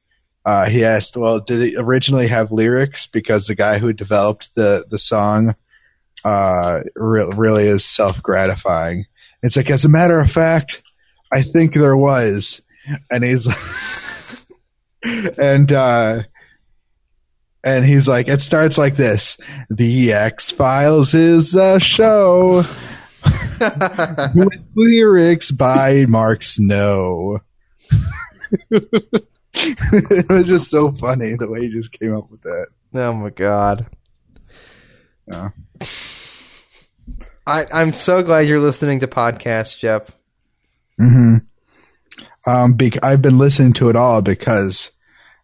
uh, he asked, "Well, did it originally have lyrics?" Because the guy who developed the the song, uh, re- really is self gratifying. It's like, as a matter of fact, I think there was and he's and uh and he's like it starts like this the x files is a show with lyrics by mark snow it was just so funny the way he just came up with that Oh my god. Yeah. I, I'm so glad you're listening to podcasts, Jeff. hmm Um, bec- I've been listening to it all because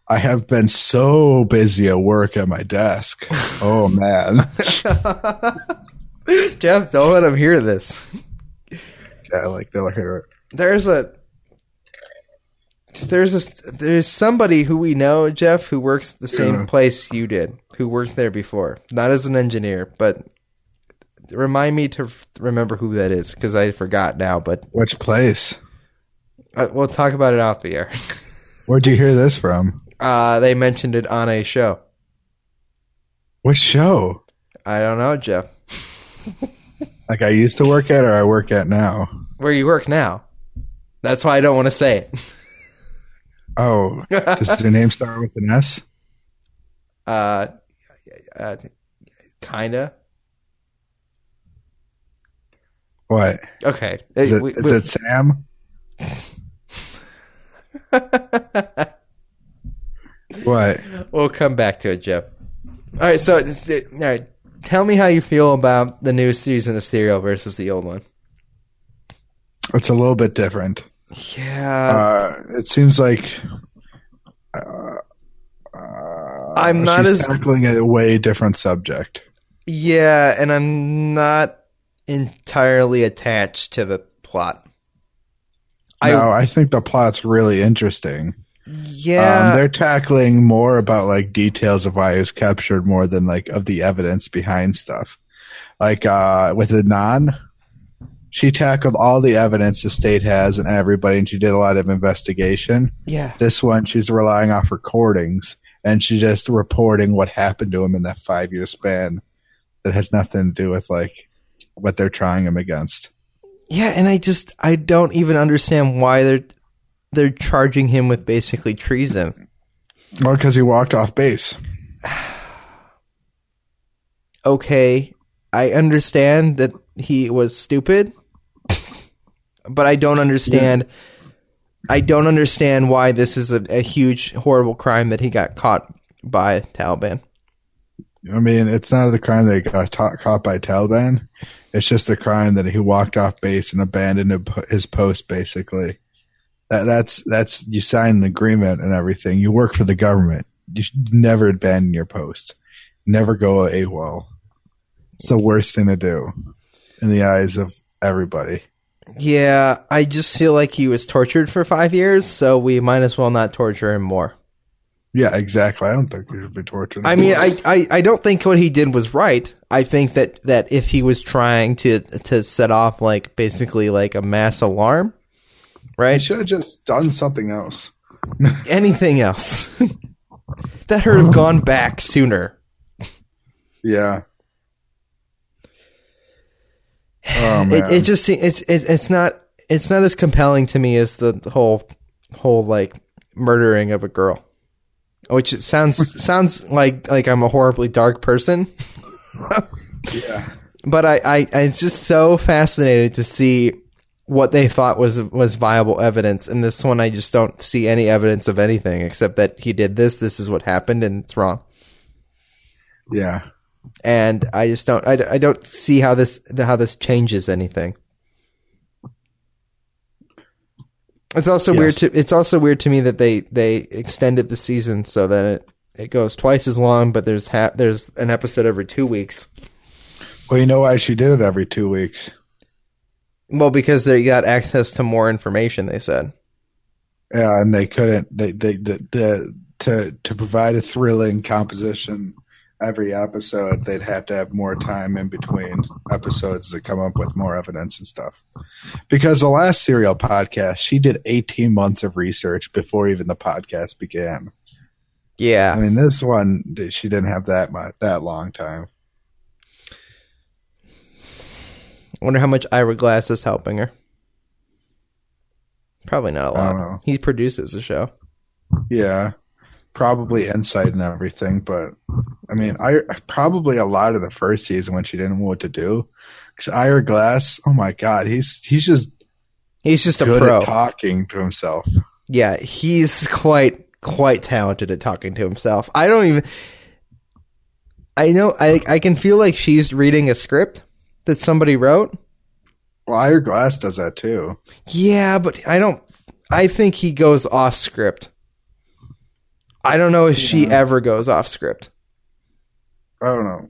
I have been so busy at work at my desk. Oh man, Jeff, don't let him hear this. yeah, like they'll hear it. There's a there's a there's somebody who we know, Jeff, who works the same Yeah. place you did, who worked there before, not as an engineer, but remind me to remember who that is because I forgot now. But Which place? uh, we'll talk about it off the air. Where'd you hear this from? Uh, they mentioned it on a show. What show? I don't know, Jeff. Like I used to work at, or I work at now? Where you work now? That's why I don't want to say it. Oh, does your name start with an S? Uh, uh kinda. What Okay. is it? We- Is we- it Sam? What? We'll come back to it, Jeff. All right, so it- all right, tell me how you feel about the new season of Serial versus the old one. It's a little bit different. Yeah, Uh, it seems like uh, uh, I'm not she's as- tackling a way different subject. yeah, and I'm not entirely attached to the plot. I no, I think the plot's really interesting. Yeah, um, they're tackling more about like details of why he was captured more than like of the evidence behind stuff. Like uh, with Adnan, she tackled all the evidence the state has and everybody, and she did a lot of investigation. yeah, This one, she's relying off recordings and she's just reporting what happened to him in that five year span that has nothing to do with like what they're trying him against. yeah, and I just I don't even understand why they're they're charging him with basically treason. Well, because he walked off base. okay, I understand that he was stupid, but I don't understand. I don't understand why this is a, a huge, horrible crime that he got caught by Taliban. I mean, it's not the crime that he got ta- caught by Taliban. It's just the crime that he walked off base and abandoned his post. Basically, that, that's that's you sign an agreement and everything. You work for the government. You should never abandon your post. Never go AWOL. It's the worst thing to do in the eyes of everybody. Yeah, I just feel like he was tortured for five years, so we might as well not torture him more. Yeah, exactly. I don't think he should be tortured. I mean, I, I, I don't think what he did was right. I think that, that if he was trying to to set off like basically like a mass alarm, right? He should have just done something else. Anything else that would have gone back sooner. Yeah. Oh. It, it just it's, it's it's not it's not as compelling to me as the whole whole like murdering of a girl, which it sounds sounds like like I'm a horribly dark person. yeah, but I, I I'm just so fascinated to see what they thought was was viable evidence, and this one I just don't see any evidence of anything except that he did this. This is what happened, and it's wrong. Yeah, and I just don't I, I don't see how this how this changes anything. It's also yes. weird to it's also weird to me that they they extended the season so that it it goes twice as long, but there's ha- there's an episode every two weeks. Well, you know why she did it every two weeks? Well, because they got access to more information. They said. Yeah, and they couldn't. They they, they, they to to provide a thrilling composition every episode, they'd have to have more time in between episodes to come up with more evidence and stuff. Because the last serial podcast, she did 18 months of research before even the podcast began. Yeah. I mean, this one, she didn't have that much, that long time. I wonder how much Ira Glass is helping her. Probably not a lot. He produces the show. Yeah probably insight and everything, but I mean, I probably a lot of the first season when she didn't know what to do. Because Ira Glass, oh my god, he's he's just he's just a pro talking to himself. Yeah, he's quite quite talented at talking to himself. I don't even. I know I I can feel like she's reading a script that somebody wrote. Well, Ira Glass does that too. Yeah, but I don't. I think he goes off script. I don't know if yeah. she ever goes off script. I don't know,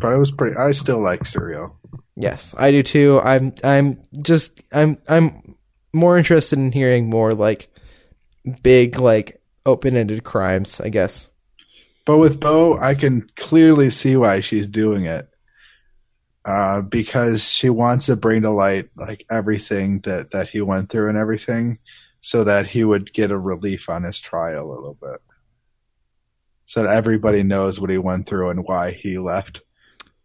but it was pretty. I still like Serial. Yes, I do too. I'm I'm just I'm I'm more interested in hearing more like big like open-ended crimes, I guess. But with Bo, I can clearly see why she's doing it. Uh, because she wants to bring to light like everything that that he went through and everything, so that he would get a relief on his trial a little bit. So that everybody knows what he went through and why he left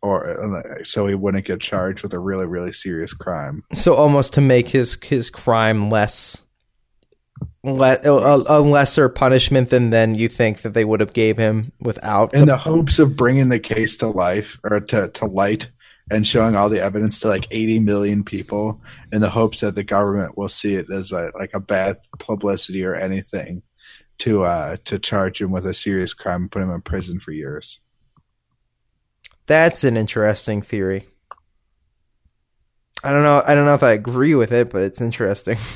or so he wouldn't get charged with a really really serious crime. So almost to make his his crime less le- a, a, lesser punishment than then you think that they would have gave him without in the, the hopes of bringing the case to life or to to light and showing all the evidence to like 80 million people in the hopes that the government will see it as a, like a bad publicity or anything to uh, to charge him with a serious crime and put him in prison for years. That's an interesting theory. I don't know. I don't know if I agree with it, but it's interesting.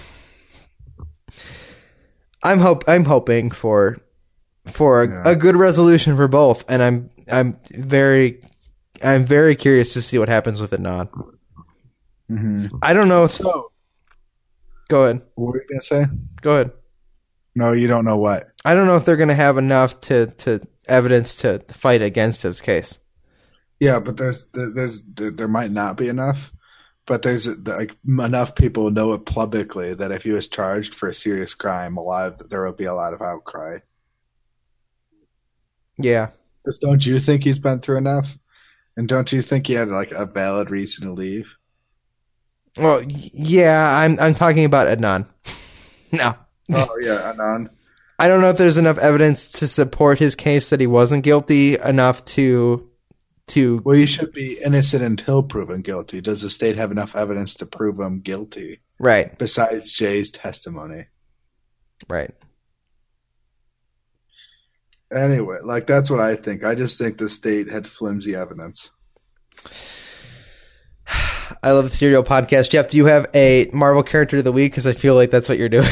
I'm hope I'm hoping for for a, yeah. a, good resolution for both, and I'm I'm very I'm very curious to see what happens with Adnan. Mm-hmm. I don't know. So, go ahead. What were you gonna say? Go ahead. No, you don't know what. I don't know if they're going to have enough to, to evidence to fight against his case. Yeah, but there's there's there might not be enough, but there's like enough people know it publicly that if he was charged for a serious crime, a lot of there will be a lot of outcry. Yeah. Just don't you think he's been through enough? And don't you think he had like a valid reason to leave? Well, yeah, I'm I'm talking about Adnan. no. Oh yeah, Adnan. I don't know if there's enough evidence to support his case that he wasn't guilty enough to to Well, he should be innocent until proven guilty. Does the state have enough evidence to prove him guilty? Right. Besides Jay's testimony. Right. Anyway, like that's what I think. I just think the state had flimsy evidence. I love the Serial Podcast. Jeff, do you have a Marvel character of the week? Because I feel like that's what you're doing.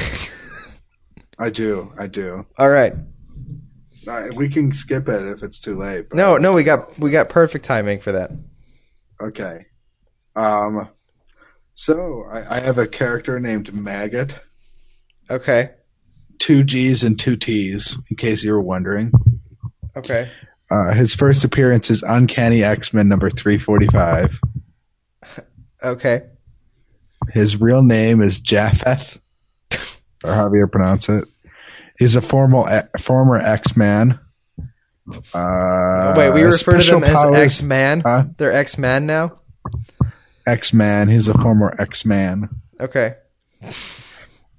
I do. I do. All right. We can skip it if it's too late. but- No, no, we got we got perfect timing for that. Okay. Um. So I, I have a character named Maggot. Okay. Two G's and two T's, in case you were wondering. Okay. Uh, his first appearance is Uncanny X Men number 345. Okay. His real name is Japheth, or however you pronounce it. He's a formal, former X Man. Uh, Wait, we refer to them as X Man. Huh? They're X Man now. X Man. He's a former X Man. Okay.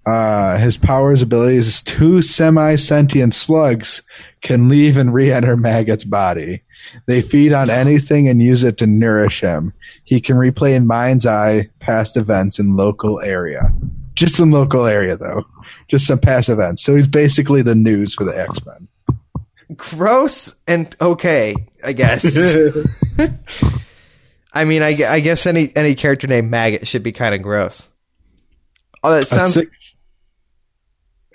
Uh, his powers, abilities is two semi-sentient slugs can leave and re-enter Maggot's body. They feed on anything and use it to nourish him. He can replay in mind's eye past events in local area. Just in local area though. Just some past events. So he's basically the news for the X-Men. Gross and okay, I guess. I mean, I, I guess any any character named Maggot should be kind of gross. Oh, that A sounds sick-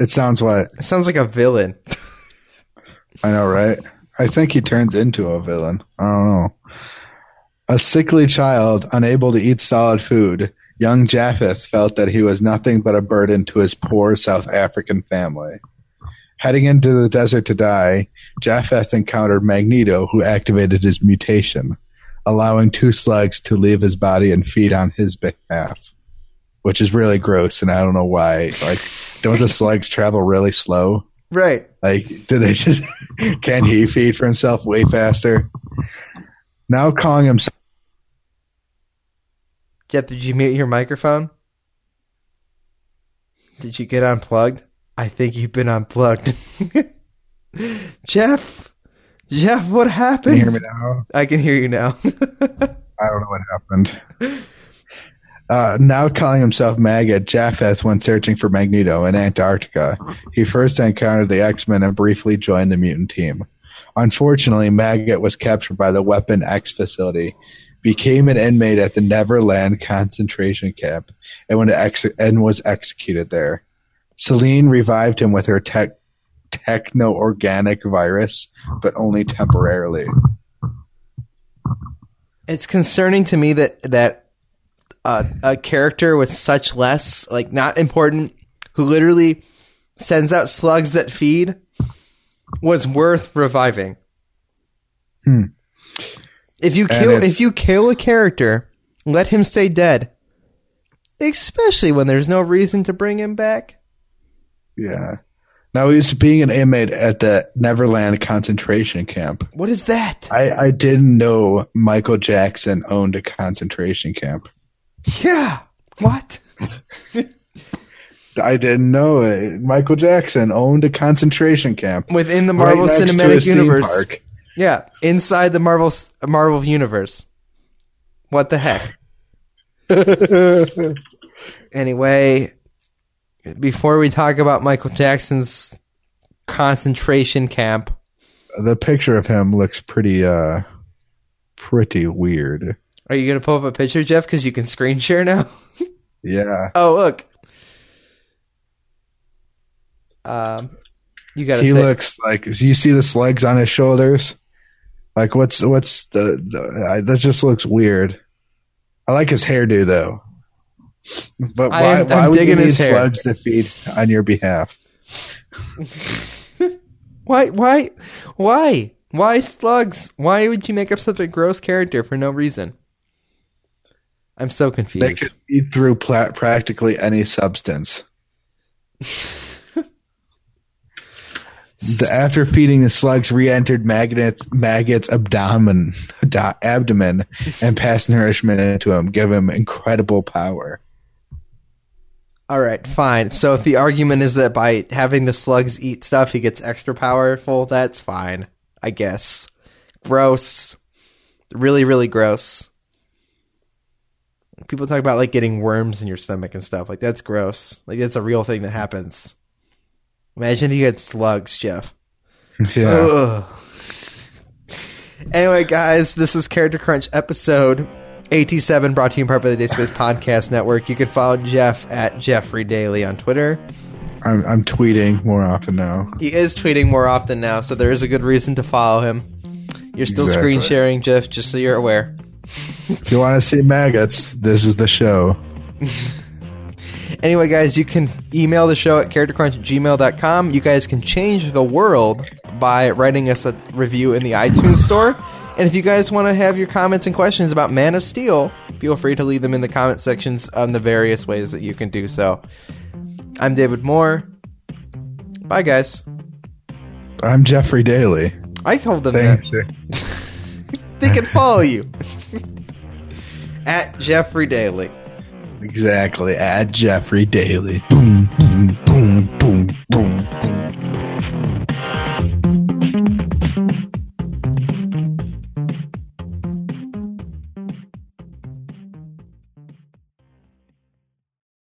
it sounds what? it sounds like a villain. I know, right? I think he turns into a villain. I don't know. A sickly child, unable to eat solid food, young Japheth felt that he was nothing but a burden to his poor South African family. Heading into the desert to die, Japheth encountered Magneto, who activated his mutation, allowing two slugs to leave his body and feed on his behalf. Which is really gross, and I don't know why. Like, don't the slugs travel really slow? Right. Like, do they just can he feed for himself way faster? Now calling himself Jeff, did you mute your microphone? Did you get unplugged? I think you've been unplugged. Jeff, Jeff, what Can happened? you hear me now? I can hear you now. I don't know what happened. Uh, now calling himself Maggot, Japheth went searching for Magneto in Antarctica. He first encountered the X Men and briefly joined the mutant team. Unfortunately, Maggot was captured by the Weapon X facility, became an inmate at the Neverland concentration camp, and, ex- and was executed there. Selene revived him with her tech techno organic virus, but only temporarily. it's concerning to me that that uh, a character with such less like not important who literally sends out slugs that feed was worth reviving. Hmm. If you kill if you kill a character, let him stay dead. Especially when there's no reason to bring him back. Yeah. Now he's being an inmate at the Neverland concentration camp. What is that? I, I didn't know Michael Jackson owned a concentration camp. Yeah. What? I didn't know it. Michael Jackson owned a concentration camp. Within the Marvel right Cinematic Universe. park. Yeah, inside the Marvel Marvel universe. What the heck? Anyway, before we talk about Michael Jackson's concentration camp, the picture of him looks pretty uh pretty weird. Are you going to pull up a picture, Jeff? Because you can screen share now. Yeah. Oh, look. Um, you got He say. looks like do you see the slugs on his shoulders? Like what's what's the, the I, that just looks weird. I like his hairdo though. But why, am- why would you need slugs to feed on your behalf? Why? Why? Why? Why slugs? Why would you make up such a gross character for no reason? I'm so confused. They could eat through pla- practically any substance. The, after feeding the slugs, re-entered Magnet's, Maggot's abdomen, abdomen and passed nourishment into him, give him incredible power. All right, fine. So if the argument is that by having the slugs eat stuff, he gets extra powerful, that's fine. I guess. Gross. Really, really gross. People talk about like getting worms in your stomach and stuff. Like that's gross. Like that's a real thing that happens. Imagine if you had slugs, Jeff. Yeah. Ugh. Anyway, guys, this is Character Crunch episode 87 brought to you in part by the Day Space Podcast Network. You can follow Jeff at Jeffrey Daily on Twitter. I'm, I'm tweeting more often now. He is tweeting more often now, so there is a good reason to follow him. You're still Exactly. screen sharing, Jeff, just so you're aware. If you want to see maggots, this is the show. Anyway, guys, you can email the show at charactercrunch at gmail.com. You guys can change the world by writing us a review in the iTunes store. And if you guys want to have your comments and questions about Man of Steel, feel free to leave them in the comment sections on the various ways that you can do so. I'm David Moore. Bye, guys. I'm Jeffrey Daly. I told them Thanks. that they can follow you at Jeffrey Daily. Exactly. At Jeffrey Daly. Boom,